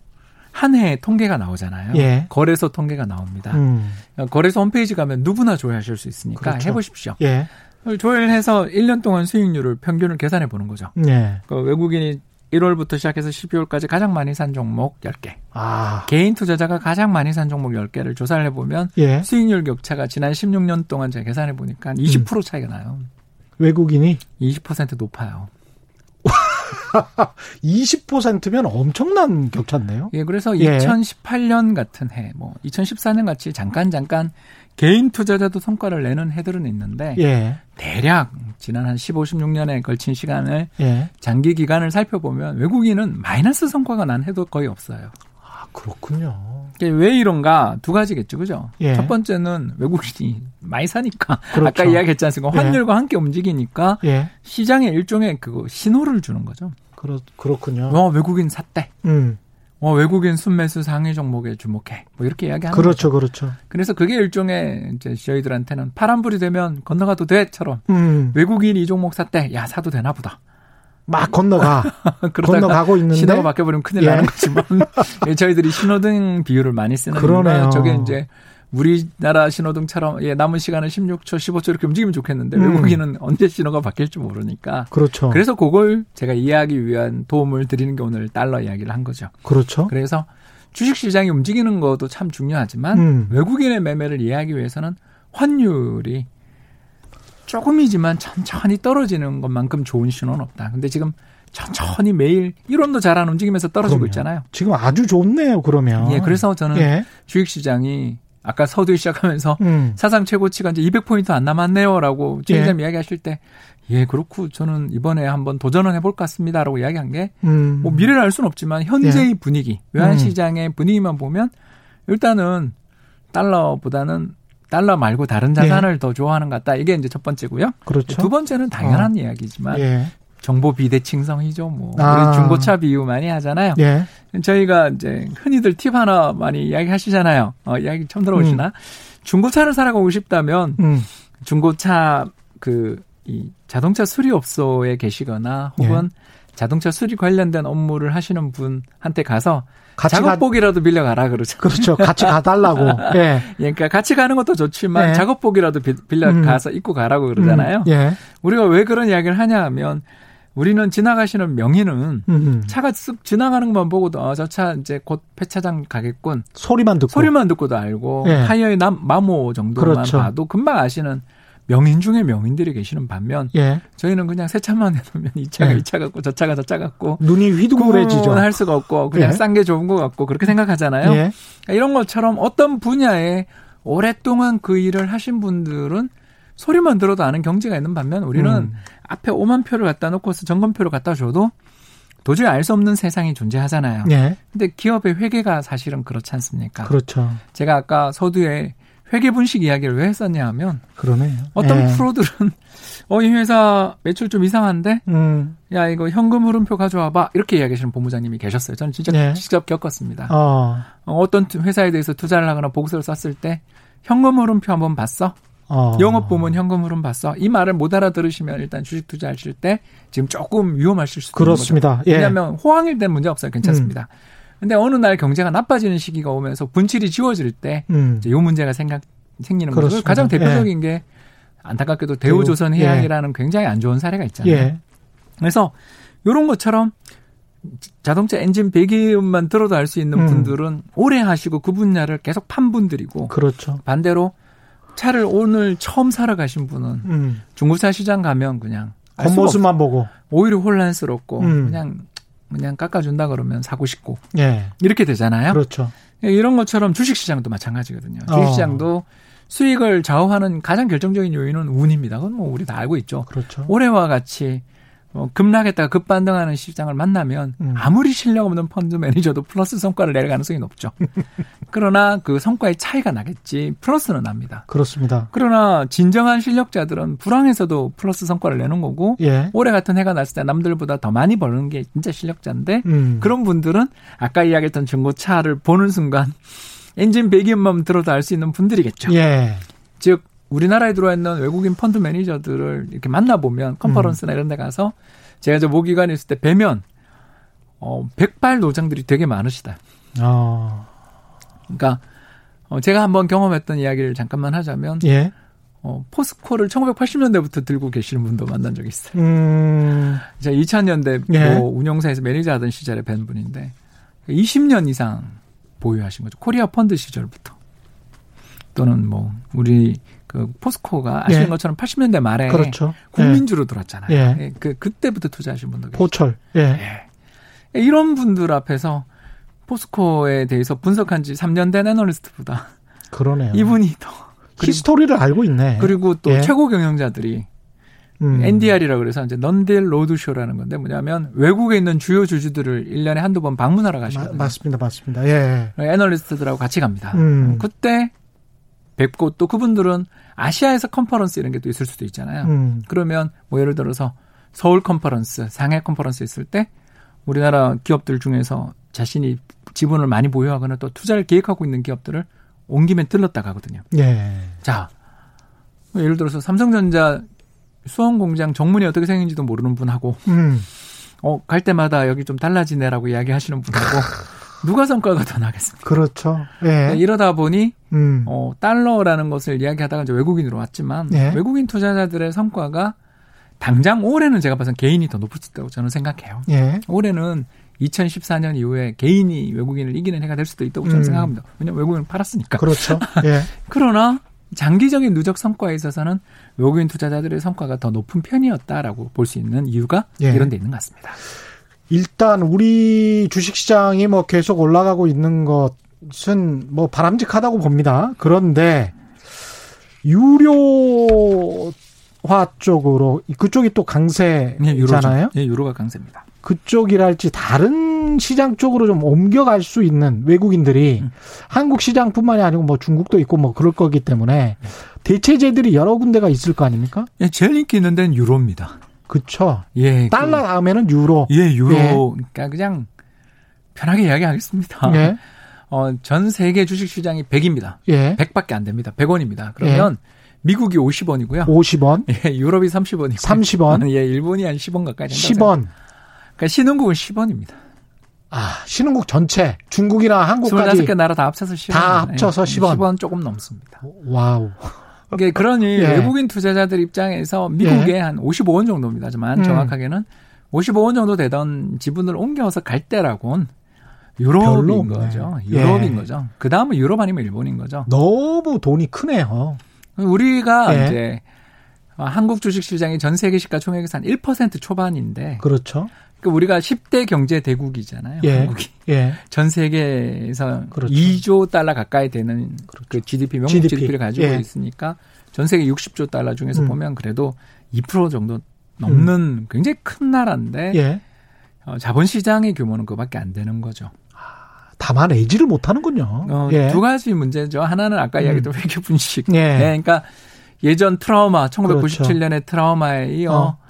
한해 통계가 나오잖아요. 예. 거래소 통계가 나옵니다. 음. 거래소 홈페이지 가면 누구나 조회하실 수 있으니까 그렇죠. 해보십시오. 예. 조회를 해서 1년 동안 수익률을 평균을 계산해 보는 거죠. 예. 그 외국인이 1월부터 시작해서 12월까지 가장 많이 산 종목 10개. 아. 개인 투자자가 가장 많이 산 종목 10개를 조사를 해보면 예. 수익률 격차가 지난 16년 동안 제가 계산해 보니까 20% 음. 차이가 나요. 외국인이? 20% 높아요. 20%면 엄청난 격차인데요. 예, 그래서 예. 2018년 같은 해, 뭐 2014년 같이 잠깐 잠깐 개인 투자자도 성과를 내는 해들은 있는데 예. 대략 지난 한 15, 16년에 걸친 시간을 예. 장기 기간을 살펴보면 외국인은 마이너스 성과가 난 해도 거의 없어요. 아, 그렇군요. 왜 이런가 두 가지겠죠, 그죠? 예. 첫 번째는 외국인이 많이 사니까 그렇죠. 아까 이야기했지 않습니까? 예. 환율과 함께 움직이니까 예. 시장에 일종의 그 신호를 주는 거죠. 그렇 그렇군요. 와 외국인 샀대. 음. 어, 외국인 순매수 상위 종목에 주목해. 뭐 이렇게 이야기하는 그렇죠, 거죠. 그렇죠. 그래서 그게 일종의 이제 저희들한테는 파란불이 되면 건너가도 돼처럼 음. 외국인 이 종목 샀대. 야 사도 되나 보다. 막 건너가 건너가고 있는데 신호가 바뀌어버리면 큰일 예. 나는 거지만 저희들이 신호등 비율을 많이 쓰는 그러네요. 저게 이제 우리나라 신호등처럼 예, 남은 시간은 16초, 15초 이렇게 움직이면 좋겠는데 음. 외국인은 언제 신호가 바뀔지 모르니까. 그렇죠. 그래서 그걸 제가 이해하기 위한 도움을 드리는 게 오늘 달러 이야기를 한 거죠. 그렇죠. 그래서 주식 시장이 움직이는 것도 참 중요하지만 음. 외국인의 매매를 이해하기 위해서는 환율이 조금이지만 천천히 떨어지는 것만큼 좋은 신호는 없다. 근데 지금 천천히 매일 1원도 잘 안 움직이면서 떨어지고 그럼요. 있잖아요. 지금 아주 좋네요, 그러면. 예, 그래서 저는 예. 주식 시장이 아까 서두에 시작하면서 음. 사상 최고치가 이제 200포인트 안 남았네요라고 최기자님 예. 이야기하실 때 예, 그렇고 저는 이번에 한번 도전을 해볼 것 같습니다라고 이야기한 게, 음. 뭐 미래를 알 수는 없지만 현재의 예. 분위기, 외환시장의 음. 분위기만 보면 일단은 달러보다는 달러 말고 다른 자산을 예. 더 좋아하는 것 같다. 이게 이제 첫 번째고요. 그렇죠. 두 번째는 당연한 어. 이야기지만 예. 정보 비대칭성이죠. 뭐 아. 우리 중고차 비유 많이 하잖아요. 예. 저희가 이제 흔히들 팁 하나 많이 이야기 하시잖아요. 어, 이야기 처음 들어보시나? 음. 중고차를 사러가고 싶다면 음. 중고차 그 이 자동차 수리업소에 계시거나 혹은 예. 자동차 수리 관련된 업무를 하시는 분한테 가서 작업복이라도 가... 빌려가라 그러죠. 그렇죠. 같이 가달라고. 예. 그러니까 같이 가는 것도 좋지만 예. 작업복이라도 빌려가서 음. 입고 가라고 그러잖아요. 음. 예. 우리가 왜 그런 이야기를 하냐 하면 우리는 지나가시는 음흠. 차가 쓱 지나가는 것만 보고도 어, 저 차 이제 곧 폐차장 가겠군. 소리만 듣고. 소리만 듣고도 알고 예. 타이어의 남, 마모 정도만 그렇죠. 봐도 금방 아시는 명인 중에 명인들이 계시는 반면 예. 저희는 그냥 새 차만 해놓으면 이 차가 예. 이차 같고 저 차가 저 차 같고 눈이 휘둥그레지죠. 할 수가 없고 그냥 예. 싼게 좋은 것 같고 그렇게 생각하잖아요. 예. 그러니까 이런 것처럼 어떤 분야에 오랫동안 그 일을 하신 분들은 소리만 들어도 아는 경지가 있는 반면 우리는 음. 앞에 5만 표를 갖다 놓고서 점검표를 갖다 줘도 도저히 알 수 없는 세상이 존재하잖아요. 예. 근데 기업의 회계가 사실은 그렇지 않습니까? 그렇죠. 제가 아까 서두에 회계 분식 이야기를 왜 했었냐 하면 그러네요. 어떤 예. 프로들은 어 이 회사 매출 좀 이상한데 음. 야 이거 현금 흐름표 가져와 봐 이렇게 이야기하시는 본부장님이 계셨어요. 저는 진짜 예. 직접 겪었습니다. 어. 어. 떤 회사에 대해서 투자를 하거나 보고서를 썼을 때 현금 흐름표 한번 봤어? 어. 영업 부문 현금 흐름 봤어. 이 말을 못 알아들으시면 일단 주식 투자하실 때 지금 조금 위험하실 수도 그렇습니다. 예. 왜냐하면 호황일 땐 문제 없어요. 괜찮습니다. 음. 근데 어느 날 경제가 나빠지는 시기가 오면서 분칠이 지워질 때, 음. 문제가 생각, 생기는 거죠. 가장 대표적인 예. 게 안타깝게도 대우조선 해양이라는 예. 굉장히 안 좋은 사례가 있잖아요. 예. 그래서 요런 것처럼 자동차 엔진 배기음만 들어도 알 수 있는 음. 분들은 오래 하시고 그 분야를 계속 판 분들이고 그렇죠. 반대로 차를 오늘 처음 사러 가신 분은 음. 중고차 시장 가면 그냥 겉모습만 보고 오히려 혼란스럽고 음. 그냥 그냥 깎아준다 그러면 사고 싶고 예. 이렇게 되잖아요. 그렇죠. 예, 이런 것처럼 주식시장도 마찬가지거든요. 주식시장도 어. 수익을 좌우하는 가장 결정적인 요인은 운입니다. 그건 뭐 우리 다 알고 있죠. 그렇죠. 올해와 같이 어, 급락했다가 급반등하는 시장을 만나면 음. 아무리 실력 없는 펀드 매니저도 플러스 성과를 낼 가능성이 높죠. 그러나 그 성과의 차이가 나겠지 플러스는 납니다. 그렇습니다. 그러나 진정한 실력자들은 불황에서도 플러스 성과를 내는 거고 예. 올해 같은 해가 났을 때 남들보다 더 많이 버는 게 진짜 실력자인데 음. 그런 분들은 아까 이야기했던 중고차를 보는 순간 엔진 배기음만 들어도 알 수 있는 분들이겠죠. 예. 즉 우리나라에 들어와 있는 외국인 펀드 매니저들을 이렇게 만나보면 컨퍼런스나 음. 이런 데 가서 제가 저 모기관에 있을 때 뵈면 어, 백발 노장들이 되게 많으시다. 어. 그러니까 어, 제가 한번 경험했던 이야기를 잠깐만 하자면 예. 어, 포스코를 1980년대부터 들고 계시는 분도 만난 적이 있어요. 음. 제가 2000년대 예. 뭐 운영사에서 매니저 하던 시절에 뵌 분인데 20년 이상 보유하신 거죠. 코리아 펀드 시절부터. 또는 뭐 우리 그 포스코가 아시는 예. 것처럼 80년대 말에 그렇죠. 국민주로 예. 들어왔잖아요. 예. 예. 그 그때부터 투자하신 분들 포철. 예. 예. 이런 분들 앞에서 포스코에 대해서 분석한 지 3년 된 애널리스트보다 그러네요. 이분이 더 히스토리를 알고 있네. 그리고 또 예. 최고 경영자들이 음. NDR이라고 그래서 이제 non-deal roadshow라는 건데 뭐냐면 외국에 있는 주요 주주들을 1년에 한두 번 방문하러 가시거든요. 마, 맞습니다. 맞습니다. 예. 애널리스트들하고 같이 갑니다. 음. 그때 뵙고 또 그분들은 아시아에서 컨퍼런스 이런 게 또 있을 수도 있잖아요. 음. 그러면 뭐 예를 들어서 서울 컨퍼런스, 상해 컨퍼런스 있을 때 우리나라 기업들 중에서 자신이 지분을 많이 보유하거나 또 투자를 계획하고 있는 기업들을 온 김에 들렀다 가거든요. 예. 자, 뭐 예를 들어서 삼성전자 수원 공장 정문이 어떻게 생긴지도 모르는 분하고, 음. 어, 갈 때마다 여기 좀 달라지네라고 이야기하시는 분하고, 누가 성과가 더 나겠습니까? 그렇죠. 예. 이러다 보니 음. 어, 달러라는 것을 이야기하다가 이제 외국인으로 왔지만 예. 외국인 투자자들의 성과가 당장 올해는 제가 봐선 개인이 더 높을 수 있다고 저는 생각해요. 예. 올해는 2014년 이후에 개인이 외국인을 이기는 해가 될 수도 있다고 저는 음. 생각합니다. 왜냐하면 외국인을 팔았으니까. 그렇죠. 예. 그러나 장기적인 누적 성과에 있어서는 외국인 투자자들의 성과가 더 높은 편이었다라고 볼 수 있는 이유가 예. 이런 데 있는 것 같습니다. 일단 우리 주식시장이 뭐 계속 올라가고 있는 것은 뭐 바람직하다고 봅니다. 그런데 유료화 쪽으로 그쪽이 또 강세잖아요. 네, 유로 가 강세입니다. 그쪽이랄지 다른 시장 쪽으로 좀 옮겨갈 수 있는 외국인들이 음. 한국 시장뿐만이 아니고 뭐 중국도 있고 뭐 그럴 거기 때문에 대체제들이 여러 군데가 있을 거 아닙니까? 예, 제일 인기 있는 데는 유로입니다. 그쵸. 예. 달러 그, 다음에는 유로. 예, 유로. 예. 그러니까 그냥 편하게 이야기하겠습니다. 예. 어, 전 세계 주식 시장이 100입니다. 예. 100밖에 안 됩니다. 100원입니다. 그러면 예. 미국이 50원이고요. 50원. 예, 유럽이 30원이고. 30원. 예, 일본이 한 10원 가까이 된다. 10원. 그러니까 신흥국은 10원입니다. 아, 신흥국 전체 중국이나 한국까지 25개 나라 다 합쳐서 10원. 다 합쳐서 10원. 10원 조금 넘습니다. Wow. 이게 그러니 예. 외국인 투자자들 입장에서 미국에 예. 한 55원 정도입니다만 음. 정확하게는 55원 정도 되던 지분을 옮겨서 갈 때라곤 유럽인 거죠. 유럽인 예. 거죠. 그 다음은 유럽 아니면 일본인 거죠. 너무 돈이 크네요. 우리가 예. 이제 한국 주식 시장이 전 세계 시가 총액에서 한 1% 초반인데. 그렇죠. 그 우리가 10대 경제 대국이잖아요. 예. 한국이. 예. 전 세계에서 그렇죠. 2조 달러 가까이 되는 그렇죠. 그 GDP 명목 GDP. GDP를 가지고 예. 있으니까 전 세계 60조 달러 중에서 음. 보면 그래도 2% 정도 넘는 음. 굉장히 큰 나라인데 예. 어, 자본시장의 규모는 그밖에 안 되는 거죠. 다만 애지를 못하는군요. 어, 예. 두 가지 문제죠. 하나는 아까 음. 이야기했던 회계 분식. 예. 네, 그러니까 예전 트라우마, 1997년의 그렇죠. 트라우마에 이어 어.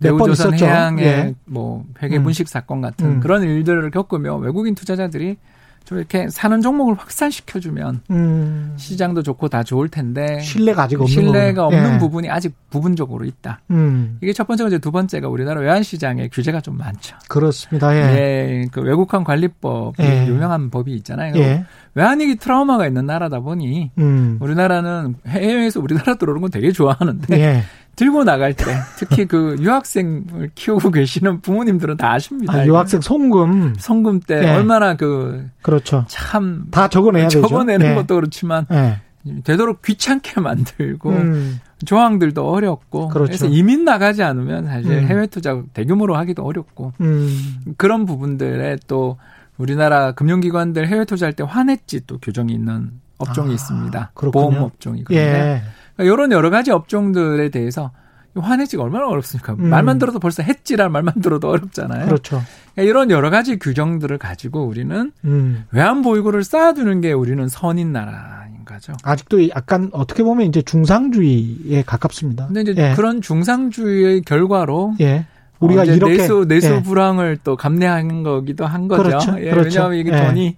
대우조선 해양의 예. 뭐 회계 음. 분식 사건 같은 음. 그런 일들을 겪으며 외국인 투자자들이 좀 이렇게 사는 종목을 확산시켜주면 음. 시장도 좋고 다 좋을 텐데 신뢰가 아직 없는 신뢰가 없는 예. 부분이 아직 부분적으로 있다. 음. 이게 첫 번째고 이제 두 번째가 우리나라 외환 시장에 규제가 좀 많죠. 그렇습니다. 예. 예. 그 외국환 관리법 예. 유명한 법이 있잖아요. 예. 외환위기 트라우마가 있는 나라다 보니 음. 우리나라는 해외에서 우리나라 들어오는 건 되게 좋아하는데 예. 들고 나갈 때 특히 그 유학생을 키우고 계시는 부모님들은 다 아십니다. 아, 유학생 송금 송금 때 네. 얼마나 그 그렇죠. 참 다 적어내야 되죠. 적어내는 네. 것도 그렇지만 네. 되도록 귀찮게 만들고 음. 조항들도 어렵고 그렇죠. 그래서 이민 나가지 않으면 사실 음. 해외 투자 대규모로 하기도 어렵고 음. 그런 부분들에 또 우리나라 금융기관들 해외 투자할 때 환해지 또 규정이 있는 업종이 아, 있습니다. 그렇군요. 보험 업종이 그런데 예. 그러니까 이런 여러 가지 업종들에 대해서 환해지가 얼마나 어렵습니까? 음. 말만 들어도 벌써 했지란 말만 들어도 어렵잖아요. 그렇죠. 그러니까 이런 여러 가지 규정들을 가지고 우리는 음. 외환 보유고를 쌓아두는 게 우리는 선인 나라인 거죠. 아직도 약간 어떻게 보면 이제 중상주의에 가깝습니다. 근데 이제 예. 그런 중상주의의 결과로 예. 우리가 어, 이렇게 내수 내수 예. 불황을 또 감내하는 거기도 한 거죠. 그렇죠. 예, 그렇죠. 왜냐하면 이게 예. 돈이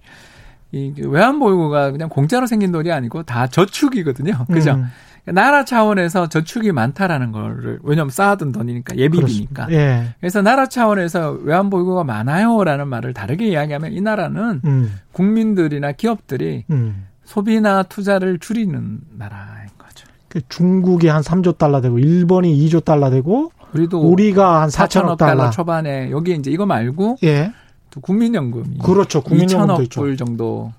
이 외환 보유고가 그냥 공짜로 생긴 돈이 아니고 다 저축이거든요. 그죠? 음. 나라 차원에서 저축이 많다라는 거를 왜냐하면 쌓아둔 돈이니까 예비비니까. 예. 그래서 나라 차원에서 외환 보유고가 많아요라는 말을 다르게 이야기하면 이 나라는 음. 국민들이나 기업들이 음. 소비나 투자를 줄이는 나라인 거죠. 그 중국이 한 3조 달러 되고 일본이 2조 달러 되고 우리도 우리가 한 4천억 달러. 달러 초반에 여기 이제 이거 말고 예. 또 국민연금이 그렇죠. 국민연금도 2천억 불 정도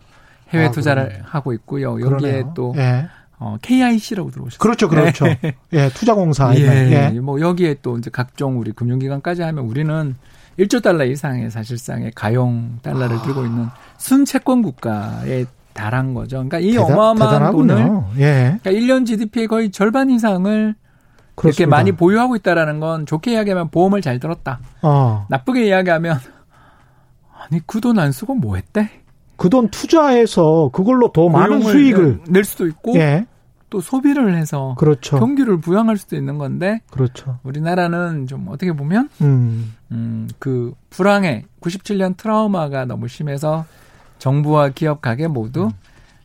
해외 아, 투자를 그러네. 하고 있고요. 여기에 그러네요. 또 예. 어, KIC라고 들어오셨어요. 그렇죠, 그렇죠. 네. 예, 투자공사. 예, 예. 뭐 여기에 또 이제 각종 우리 금융기관까지 하면 우리는 1조 달러 이상의 사실상의 가용 달러를 아. 들고 있는 순채권 국가에 달한 거죠. 그러니까 이 대단, 어마어마한 대단하군요. 돈을 예. 그러니까 1년 GDP의 거의 절반 이상을 그렇습니다. 이렇게 많이 보유하고 있다라는 건 좋게 이야기하면 보험을 잘 들었다. 어. 나쁘게 이야기하면 아니 그 돈 안 쓰고 뭐 했대? 그 돈 투자해서 그걸로 더 많은 수익을 낼 수도 있고 예. 또 소비를 해서 그렇죠. 경기를 부양할 수도 있는 건데 그렇죠. 우리나라는 좀 어떻게 보면 음. 음, 그 불황의 97년 트라우마가 너무 심해서 정부와 기업 가게 모두 음.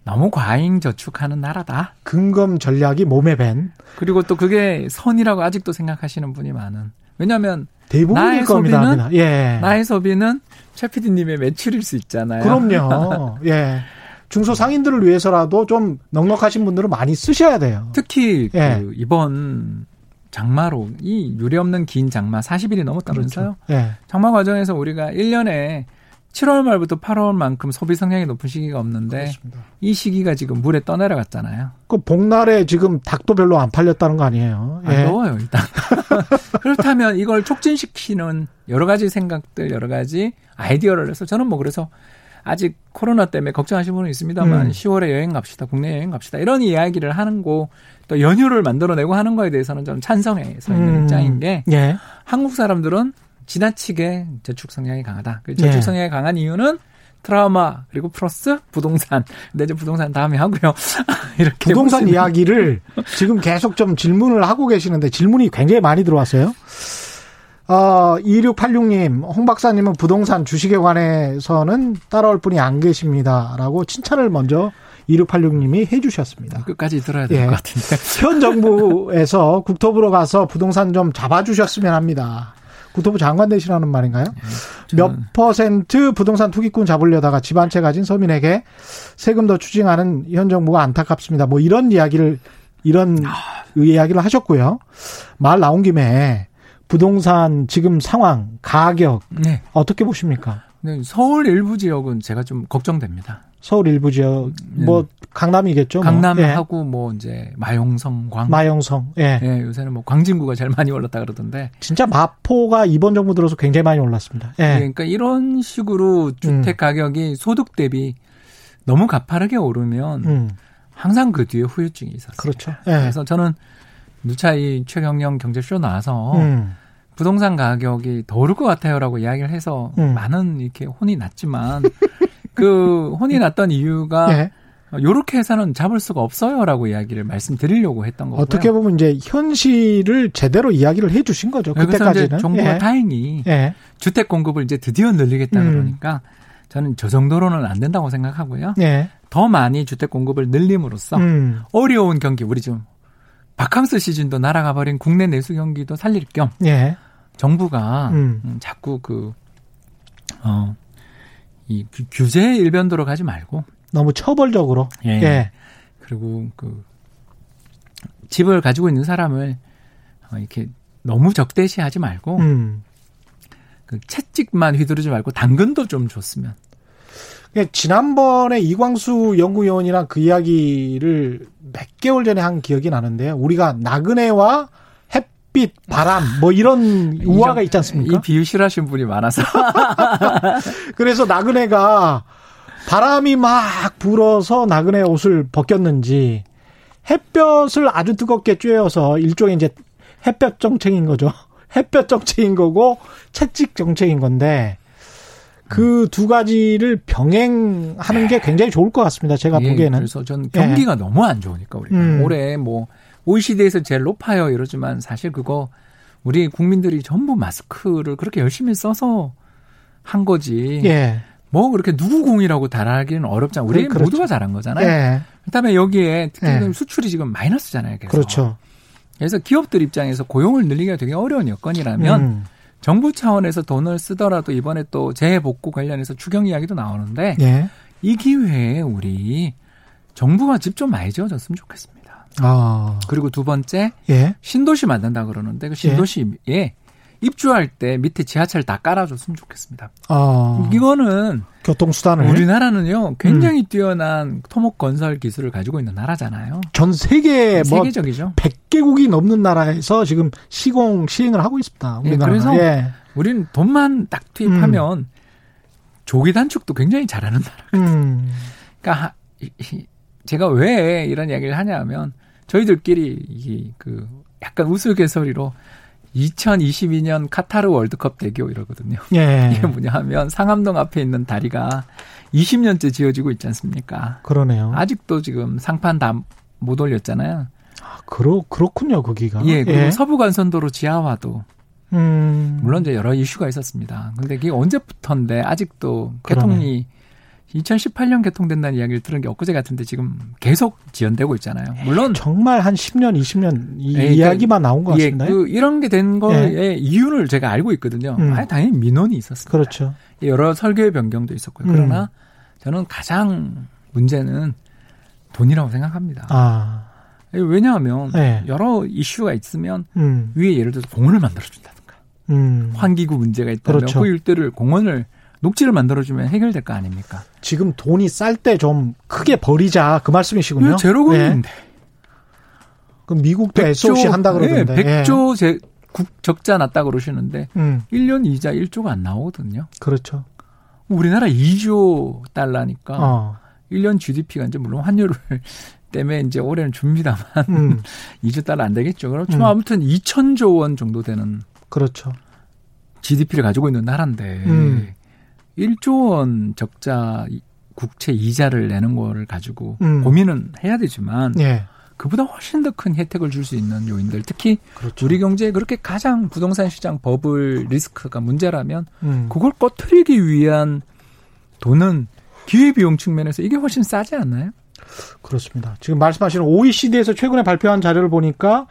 너무 과잉 저축하는 나라다. 근검 전략이 몸에 밴. 그리고 또 그게 선이라고 아직도 생각하시는 분이 많은. 왜냐하면 대부분일 나의 겁니다. 소비는 예. 나의 소비는 최 PD님의 매출일 수 있잖아요. 그럼요. 예. 중소상인들을 위해서라도 좀 넉넉하신 분들은 많이 쓰셔야 돼요. 특히 예. 그 이번 장마로 이 유례 없는 긴 장마 40일이 넘었다면서요. 그렇죠. 예. 장마 과정에서 우리가 1년에 7월 말부터 8월만큼 소비 성향이 높은 시기가 없는데 그렇습니다. 이 시기가 지금 물에 떠내려갔잖아요. 그 복날에 지금 닭도 별로 안 팔렸다는 거 아니에요? 안 예. 더워요 일단. 그렇다면 이걸 촉진시키는 여러 가지 생각들, 여러 가지 아이디어를 해서 저는 뭐 그래서 아직 코로나 때문에 걱정하시는 분은 있습니다만 음. 10월에 여행 갑시다, 국내 여행 갑시다 이런 이야기를 하는 거 또 연휴를 만들어내고 하는 거에 대해서는 저는 찬성해 서 있는 음. 입장인 게 예. 한국 사람들은 지나치게 저축 성향이 강하다. 그 저축 예. 성향이 강한 이유는 트라우마 그리고 플러스 부동산. 근데 이제 부동산 다음에 하고요. 이렇게 부동산 이야기를 지금 계속 좀 질문을 하고 계시는데 질문이 굉장히 많이 들어왔어요. 어, 2686님, 홍 박사님은 부동산 주식에 관해서는 따라올 분이 안 계십니다 라고 칭찬을 먼저 2686님이 해주셨습니다. 끝까지 들어야 될것 예. 같은데. 현 정부에서 국토부로 가서 부동산 좀 잡아주셨으면 합니다. 국토부 장관 되시라는 말인가요? 네, 몇 퍼센트 부동산 투기꾼 잡으려다가 집 한 채 가진 서민에게 세금 더 추징하는 현 정부가 안타깝습니다. 뭐 이런 이야기를 이런 아. 이야기를 하셨고요. 말 나온 김에 부동산 지금 상황, 가격 네. 어떻게 보십니까? 네, 서울 일부 지역은 제가 좀 걱정됩니다. 서울 일부 지역 네. 뭐 강남이겠죠. 뭐. 강남하고 뭐. 예. 뭐 이제 마용성, 광. 마용성. 예. 예. 요새는 뭐 광진구가 제일 많이 올랐다 그러던데. 진짜 마포가 이번 정부 들어서 굉장히 많이 올랐습니다. 예. 예 그러니까 이런 식으로 주택 음. 가격이 소득 대비 너무 가파르게 오르면 음. 항상 그 뒤에 후유증이 있었어요. 그렇죠. 예. 그래서 저는 누차 이 최경영 경제쇼 나와서 음. 부동산 가격이 더 오를 것 같아요라고 이야기를 해서 음. 많은 이렇게 혼이 났지만 그 혼이 났던 이유가 예. 요렇게 해서는 잡을 수가 없어요라고 이야기를 말씀드리려고 했던 거고요. 어떻게 보면 이제 현실을 제대로 이야기를 해 주신 거죠. 네, 그때까지는. 정부가 예. 다행히 예. 주택 공급을 이제 드디어 늘리겠다 음. 그러니까 저는 저 정도로는 안 된다고 생각하고요. 예. 더 많이 주택 공급을 늘림으로써 음. 어려운 경기 우리 좀 바캉스 시즌도 날아가 버린 국내 내수 경기도 살릴 겸 예. 정부가 음. 음 자꾸 그 어, 이 규제 일변도로 가지 말고 너무 처벌적으로 예. 예. 그리고 그 집을 가지고 있는 사람을 어, 이렇게 너무 적대시하지 말고 음. 그 채찍만 휘두르지 말고 당근도 좀 줬으면. 지난번에 이광수 연구위원이랑 그 이야기를 몇 개월 전에 한 기억이 나는데요. 우리가 나그네와 햇빛, 바람 뭐 이런 우화가 있지 않습니까? 이 비유 싫어하시는 분이 많아서. 그래서 나그네가 바람이 막 불어서 나그네 옷을 벗겼는지 햇볕을 아주 뜨겁게 쬐어서 일종의 이제 햇볕 정책인 거죠. 햇볕 정책인 거고 채찍 정책인 건데 그두 가지를 병행하는 게 굉장히 좋을 것 같습니다. 제가 예, 보기에는. 그래서 전 경기가 예. 너무 안 좋으니까 우리가 음. 올해 뭐 OECD에서 제일 높아요 이러지만 사실 그거 우리 국민들이 전부 마스크를 그렇게 열심히 써서 한 거지. 예. 뭐 그렇게 누구 공이라고 달하기는 어렵잖아요. 우리 그렇죠. 모두가 잘한 거잖아요. 예. 그다음에 여기에 특히 예. 수출이 지금 마이너스잖아요. 그래서. 그렇죠. 그래서 기업들 입장에서 고용을 늘리기가 되게 어려운 여건이라면 음. 정부 차원에서 돈을 쓰더라도 이번에 또 재해 복구 관련해서 추경 이야기도 나오는데 예. 이 기회에 우리 정부가 집 좀 많이 지어줬으면 좋겠습니다. 아. 그리고 두 번째 예. 신도시 만든다 그러는데 그 신도시에 예. 입주할 때 밑에 지하철 다 깔아줬으면 좋겠습니다. 아. 이거는 교통수단을 우리나라는요 굉장히 음. 뛰어난 토목 건설 기술을 가지고 있는 나라잖아요. 전 세계 뭐 세계적이죠. 100개국이 넘는 나라에서 지금 시공 시행을 하고 있습니다. 우리나라. 예, 그래서 예. 우리는 돈만 딱 투입하면 음. 조기 단축도 굉장히 잘하는 나라거든요. 음. 그러니까 제가 왜 이런 이야기를 하냐면 저희들끼리 이그 약간 우스갯소리로 2022년 카타르 월드컵 대교 이러거든요. 예. 이게 뭐냐 하면 상암동 앞에 있는 다리가 20년째 지어지고 있지 않습니까? 그러네요. 아직도 지금 상판 다 못 올렸잖아요. 아, 그렇, 그렇군요, 거기가. 예, 그리고 예. 서부간선도로 지하화도. 음. 물론 이제 여러 이슈가 있었습니다. 근데 이게 언제부터인데 아직도 개통이 2018년 개통된다는 이야기를 들은 게 엊그제 같은데 지금 계속 지연되고 있잖아요. 물론 정말 한 10년, 20년 이 예, 이야기만 나온 것 같습니다. 예, 그 이런 게 된 거의 예. 이유를 제가 알고 있거든요. 음. 아니 당연히 민원이 있었습니다. 그렇죠. 여러 설계 변경도 있었고요. 그러나 음. 저는 가장 문제는 돈이라고 생각합니다. 아. 왜냐하면 네. 여러 이슈가 있으면 음. 위에 예를 들어서 공원을 만들어 준다든가 음. 환기구 문제가 있다면 그렇죠. 그 일대를 공원을 녹지를 만들어주면 해결될 거 아닙니까? 지금 돈이 쌀 때 좀 크게 버리자 그 말씀이시군요. 제로금리인데. 네. 그럼 미국도 100조, SOC 한다 그러던데. 네, 100조 제, 국, 적자 났다 그러시는데 음. 1년 이자 1조가 안 나오거든요. 그렇죠. 우리나라 2조 달러니까 어. 1년 GDP가 이제 물론 환율을 때문에 이제 올해는 줍니다만 음. 2조 달러 안 되겠죠. 그렇지만 음. 아무튼 2천조 원 정도 되는 그렇죠. GDP를 가지고 있는 나라인데 음. 1조 원 적자 국채 이자를 내는 거를 가지고 음. 고민은 해야 되지만 예. 그보다 훨씬 더 큰 혜택을 줄 수 있는 요인들 특히 그렇죠. 우리 경제에 그렇게 가장 부동산 시장 버블 리스크가 문제라면 음. 그걸 꺼트리기 위한 돈은 기회비용 측면에서 이게 훨씬 싸지 않나요? 그렇습니다. 지금 말씀하시는 OECD에서 최근에 발표한 자료를 보니까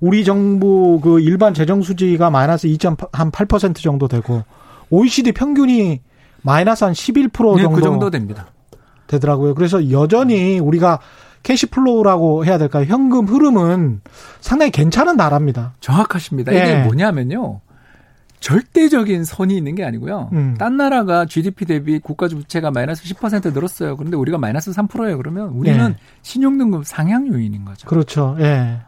우리 정부 그 일반 재정 수지가 마이너스 2.8% 정도 되고 OECD 평균이 마이너스 한 11% 네, 정도 그 정도 됩니다. 되더라고요. 그래서 여전히 우리가 cash flow라고 해야 될까요? 현금 흐름은 상당히 괜찮은 나라입니다. 정확하십니다. 이게 예. 뭐냐면요. 절대적인 선이 있는 게 아니고요. 음. 딴 나라가 GDP 대비 국가 부채가 마이너스 10% 늘었어요. 그런데 우리가 마이너스 3%예요. 그러면 우리는 예. 신용등급 상향 요인인 거죠. 그렇죠. 예.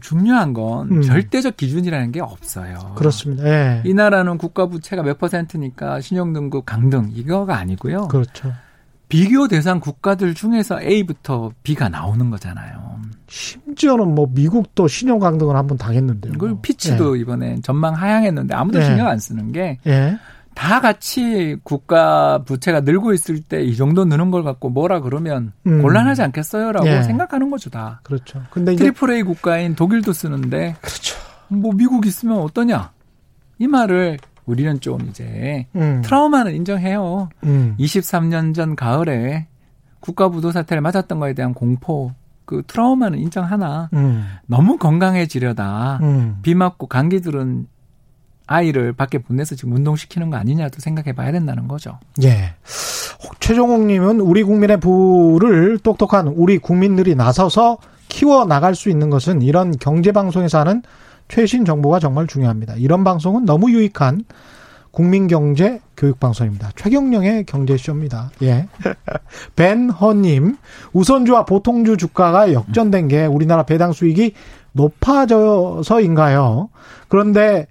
중요한 건 음. 절대적 기준이라는 게 없어요. 그렇습니다. 예. 이 나라는 국가 부채가 몇 퍼센트니까 신용등급 강등 이거가 아니고요. 그렇죠. 비교 대상 국가들 중에서 A부터 B가 나오는 거잖아요. 심지어는 뭐 미국도 신용 강등을 한번 당했는데요. 그 피치도 예. 이번에 전망 하향했는데 아무도 예. 신경 안 쓰는 게 예. 다 같이 국가 부채가 늘고 있을 때 이 정도 느는 걸 갖고 뭐라 그러면 음. 곤란하지 않겠어요라고 예. 생각하는 거죠 다. 그렇죠. 근데 triple A 국가인 독일도 쓰는데 그렇죠. 뭐 미국 있으면 어떠냐 이 말을 우리는 좀 이제 음. 트라우마는 인정해요. 음. 23년 전 가을에 국가 부도 사태를 맞았던 거에 대한 공포 그 트라우마는 인정하나 음. 너무 건강해지려다 음. 비 맞고 감기 들은 아이를 밖에 보내서 지금 운동시키는 거 아니냐도 생각해 봐야 된다는 거죠. 예. 최종욱 님은 우리 국민의 부를 똑똑한 우리 국민들이 나서서 키워 나갈 수 있는 것은 이런 경제 방송에서 하는 최신 정보가 정말 중요합니다. 이런 방송은 너무 유익한 국민 경제 교육 방송입니다. 최경령의 경제 쇼입니다. 예. 벤허 님, 우선주와 보통주 주가가 역전된 게 우리나라 배당 수익이 높아져서인가요? 그런데,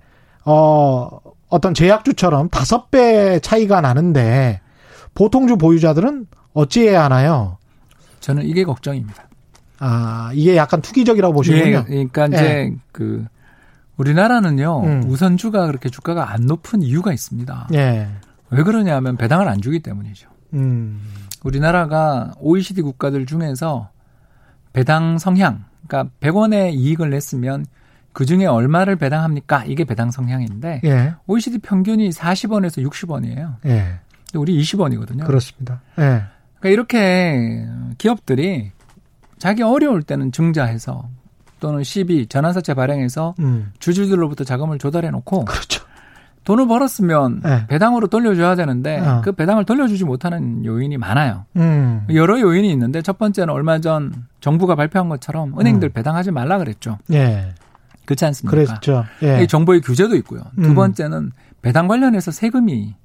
어, 어떤 제약주처럼 다섯 배 차이가 나는데, 보통주 보유자들은 어찌해야 하나요? 저는 이게 걱정입니다. 아, 이게 약간 투기적이라고 보시는군요. 예, 그러니까 이제 예. 그 우리나라는요 음. 우선주가 그렇게 주가가 안 높은 이유가 있습니다. 예. 왜 그러냐면 배당을 안 주기 때문이죠. 음. 우리나라가 OECD 국가들 중에서 배당 성향, 그러니까 100원의 이익을 냈으면 그 중에 얼마를 배당합니까? 이게 배당 성향인데 예. OECD 평균이 40원에서 60원이에요. 예. 우리 20원이거든요. 그렇습니다. 예. 그러니까 이렇게 기업들이 자기 어려울 때는 증자해서 또는 시비 전환사채 발행해서 음. 주주들로부터 자금을 조달해 놓고 그렇죠. 돈을 벌었으면 네. 배당으로 돌려줘야 되는데 어. 그 배당을 돌려주지 못하는 요인이 많아요. 음. 여러 요인이 있는데 첫 번째는 얼마 전 정부가 발표한 것처럼 은행들 음. 배당하지 말라 그랬죠. 예. 그렇지 않습니까? 그랬죠. 예. 정부의 규제도 있고요. 두 음. 번째는 배당 관련해서 세금이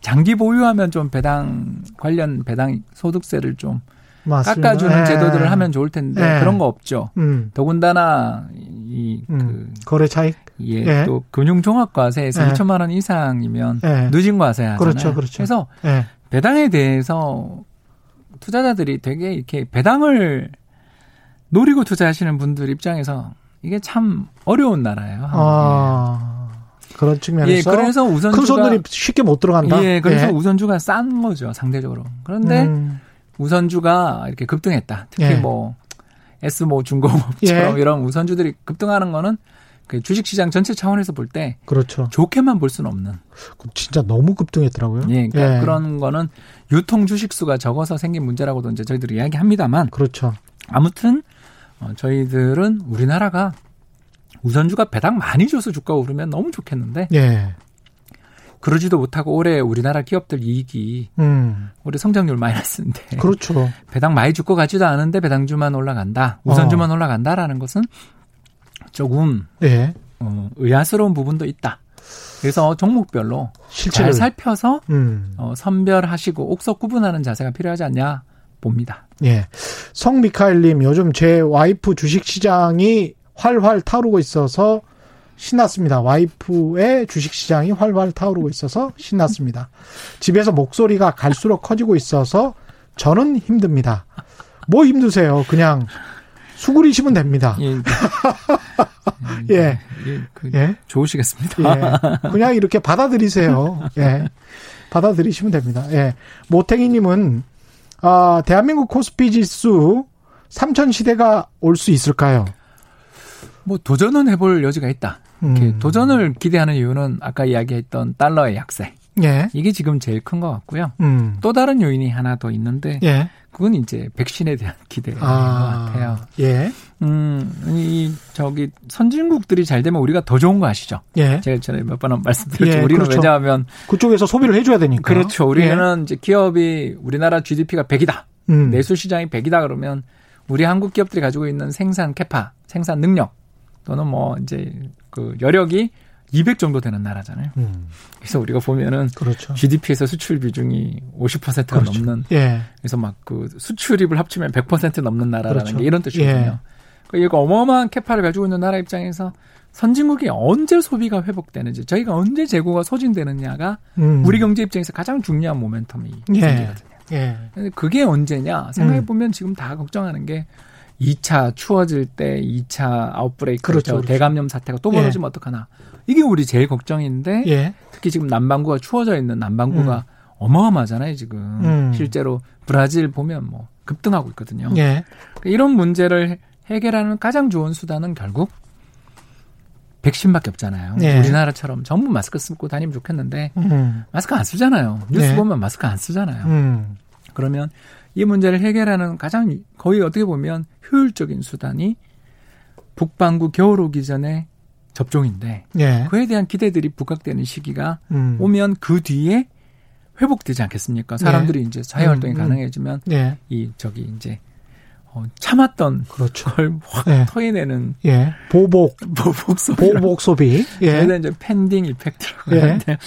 장기 보유하면 좀 배당 관련 배당 소득세를 좀 맞습니다. 깎아주는 예. 제도들을 하면 좋을 텐데 예. 그런 거 없죠. 음. 더군다나 이그 음. 거래 차익 예, 예. 또 금융종합과세에서 예. 2천만 원 이상이면 예. 누진 과세 하잖아요. 그렇죠, 그렇죠. 그래서 예. 배당에 대해서 투자자들이 되게 이렇게 배당을 노리고 투자하시는 분들 입장에서 이게 참 어려운 나라예요. 아. 그런 측면에서 예, 그래서 우선주가 큰 손들이 쉽게 못 들어간다. 예, 그래서 예. 우선주가 싼 거죠 상대적으로. 그런데 음. 우선주가 이렇게 급등했다. 특히 예. 뭐 S 모 중공업처럼 예. 이런 우선주들이 급등하는 거는 그 주식시장 전체 차원에서 볼 때 그렇죠. 좋게만 볼 수는 없는. 진짜 너무 급등했더라고요. 예, 그러니까 예. 그런 거는 유통 주식 수가 적어서 생긴 문제라고도 이제 저희들이 이야기합니다만. 그렇죠. 아무튼 어, 저희들은 우리나라가 우선주가 배당 많이 줘서 주가 오르면 너무 좋겠는데. 예. 그러지도 못하고 올해 우리나라 기업들 이익이 음. 올해 성장률 마이너스인데 그렇죠. 배당 많이 줄 것 같지도 않은데 배당주만 올라간다 우선주만 어. 올라간다라는 것은 조금 예. 어, 의아스러운 부분도 있다. 그래서 종목별로 실제를. 잘 살펴서 음. 어, 선별하시고 옥석 구분하는 자세가 필요하지 않냐 봅니다. 예. 성 미카엘님 요즘 제 와이프 주식 시장이 활활 타오르고 있어서 신났습니다. 와이프의 주식 시장이 활활 타오르고 있어서 신났습니다. 집에서 목소리가 갈수록 커지고 있어서 저는 힘듭니다. 뭐 힘드세요? 그냥 수그리시면 됩니다. 예. 예. 예. 예. 그 예. 좋으시겠습니다. 예. 그냥 이렇게 받아들이세요. 예. 받아들이시면 됩니다. 예. 모탱이님은, 아, 대한민국 코스피 지수 삼천 시대가 올 수 있을까요? 뭐 도전은 해볼 여지가 있다. 음. 도전을 기대하는 이유는 아까 이야기했던 달러의 약세. 예. 이게 지금 제일 큰 것 같고요. 음. 또 다른 요인이 하나 더 있는데 예. 그건 이제 백신에 대한 기대인 아. 것 같아요. 예. 음, 이 저기 선진국들이 잘 되면 우리가 더 좋은 거 아시죠? 예. 제가 전에 몇 번 말씀드렸죠. 예, 우리는 그렇죠. 왜냐하면 그쪽에서 소비를 해줘야 되니까. 그렇죠. 우리는 예. 이제 기업이 우리나라 GDP가 100이다. 음. 내수 시장이 100이다 그러면 우리 한국 기업들이 가지고 있는 생산 캐파, 생산 능력 또는 뭐 이제 그 여력이 200 정도 되는 나라잖아요. 음. 그래서 우리가 보면은 그렇죠. GDP에서 수출 비중이 50%가 그렇죠. 넘는 예. 그래서 막 그 수출입을 합치면 100% 넘는 나라라는 그렇죠. 게 이런 뜻이거든요. 예. 그러니까 이거 어마어마한 캐파를 가지고 있는 나라 입장에서 선진국이 언제 소비가 회복되는지 저희가 언제 재고가 소진되느냐가 음. 우리 경제 입장에서 가장 중요한 모멘텀이 예. 생기거든요. 예. 그게 언제냐 생각해 보면 음. 지금 다 걱정하는 게 2차 추워질 때 2차 아웃브레이크 그렇죠, 그렇죠. 대감염 사태가 또 벌어지면 예. 어떡하나. 이게 우리 제일 걱정인데 예. 특히 지금 남반구가 추워져 있는 남반구가 음. 어마어마하잖아요, 지금. 음. 실제로 브라질 보면 뭐 급등하고 있거든요. 예. 그러니까 이런 문제를 해결하는 가장 좋은 수단은 결국 백신밖에 없잖아요. 예. 우리나라처럼 전부 마스크 쓰고 다니면 좋겠는데 음. 마스크 안 쓰잖아요. 뉴스 예. 보면 마스크 안 쓰잖아요. 음. 그러면 이 문제를 해결하는 가장 거의 어떻게 보면 효율적인 수단이 북반구 겨울 오기 전에 접종인데 예. 그에 대한 기대들이 부각되는 시기가 음. 오면 그 뒤에 회복되지 않겠습니까? 사람들이 예. 이제 자유 활동이 음, 음. 가능해지면 예. 이 저기 이제 어, 참았던 그렇죠. 걸확 예. 토해내는 예. 보복 보복 소비 보복 소비 예. 이제 팬딩 이펙트라고 예. 하는데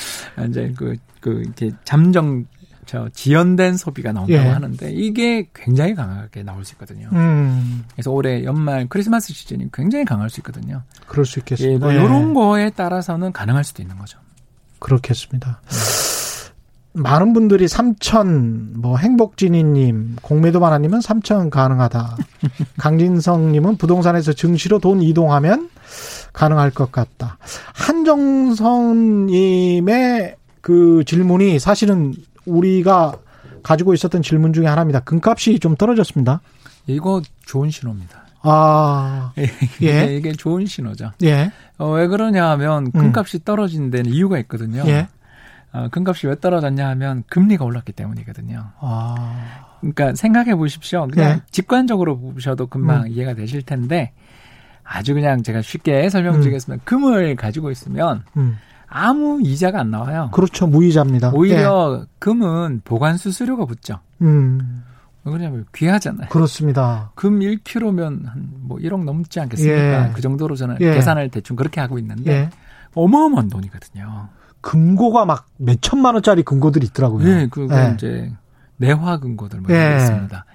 이제 그그 그 이렇게 잠정 저 지연된 소비가 나온다고 예. 하는데 이게 굉장히 강하게 나올 수 있거든요. 음. 그래서 올해 연말 크리스마스 시즌이 굉장히 강할 수 있거든요. 그럴 수 있겠습니다. 예, 뭐 이런 예. 거에 따라서는 가능할 수도 있는 거죠. 그렇겠습니다. 많은 분들이 삼천, 뭐 행복진이님, 공매도 만화님은 삼천 가능하다. 강진성님은 부동산에서 증시로 돈 이동하면 가능할 것 같다. 한정성님의 그 질문이 사실은 우리가 가지고 있었던 질문 중에 하나입니다. 금값이 좀 떨어졌습니다. 이거 좋은 신호입니다. 아, 예. 이게 좋은 신호죠. 예. 어, 왜 그러냐 하면 음. 금값이 음. 떨어진 데는 이유가 있거든요. 예. 어, 금값이 왜 떨어졌냐 하면 금리가 올랐기 때문이거든요. 아. 그러니까 생각해 보십시오. 그냥 예. 직관적으로 보셔도 금방 음. 이해가 되실 텐데 아주 그냥 제가 쉽게 설명드리겠습니다. 음. 금을 가지고 있으면 음. 아무 이자가 안 나와요. 그렇죠. 무이자입니다. 오히려 네. 금은 보관 수수료가 붙죠. 음. 왜 그러냐면 귀하잖아요. 그렇습니다. 금 1kg면 한 뭐 1억 넘지 않겠습니까? 예. 그 정도로 저는 예. 계산을 대충 그렇게 하고 있는데 예. 어마어마한 돈이거든요. 금고가 막 몇 천만 원짜리 금고들이 있더라고요. 예, 그거 예. 이제 내화 금고들 뭐 예. 있습니다.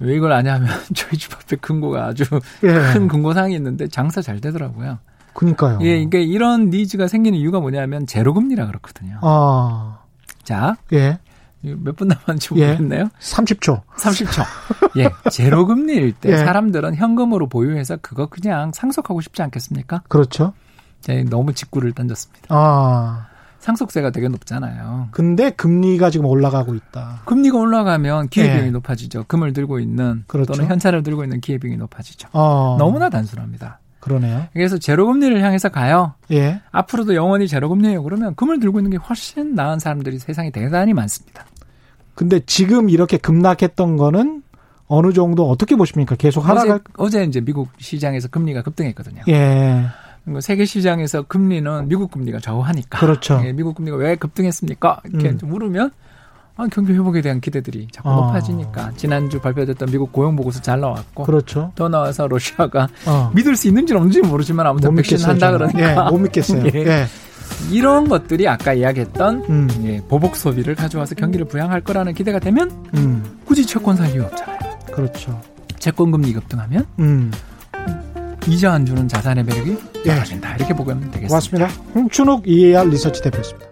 왜 이걸 아냐면 저희 집 앞에 금고가 아주 예. 큰 금고상이 있는데 장사 잘 되더라고요. 그니까요. 예, 이게 이런 니즈가 생기는 이유가 뭐냐면 제로금리라 그렇거든요. 아. 자. 예. 몇 분 남았는지 예. 모르겠네요. 30초. 30초. 예. 제로금리일 때 예. 사람들은 현금으로 보유해서 그거 그냥 상속하고 싶지 않겠습니까? 그렇죠. 제 너무 직구를 던졌습니다. 아. 상속세가 되게 높잖아요. 근데 금리가 지금 올라가고 있다. 금리가 올라가면 기회비용이 예. 높아지죠. 금을 들고 있는 그렇죠. 또는 현찰을 들고 있는 기회비용이 높아지죠. 어. 너무나 단순합니다. 그러네요. 그래서 제로금리를 향해서 가요. 예. 앞으로도 영원히 제로금리예요. 그러면 금을 들고 있는 게 훨씬 나은 사람들이 세상에 대단히 많습니다. 근데 지금 이렇게 급락했던 거는 어느 정도 어떻게 보십니까? 계속 하락할 어제, 어제 이제 미국 시장에서 금리가 급등했거든요. 예. 세계 시장에서 금리는 미국 금리가 좌우하니까. 그렇죠. 예, 미국 금리가 왜 급등했습니까? 이렇게 음. 물으면 아, 경기 회복에 대한 기대들이 자꾸 어. 높아지니까 지난주 발표됐던 미국 고용 보고서 잘 나왔고 그렇죠. 더 나와서 러시아가 어. 믿을 수 있는지 없는지 모르지만 아무튼 백신 한다 그러니까 예, 못 믿겠어요. 예. 예. 이런 것들이 아까 이야기했던 음. 예, 보복 소비를 가져와서 경기를 부양할 거라는 기대가 되면 음. 굳이 채권 살 이유 없잖아요. 그렇죠. 채권 금리 급등하면 음. 이자 안 주는 자산의 매력이 떨어진다. 예. 이렇게 보면 되겠습니다. 고맙습니다. 홍춘욱 EAR 리서치 대표였습니다.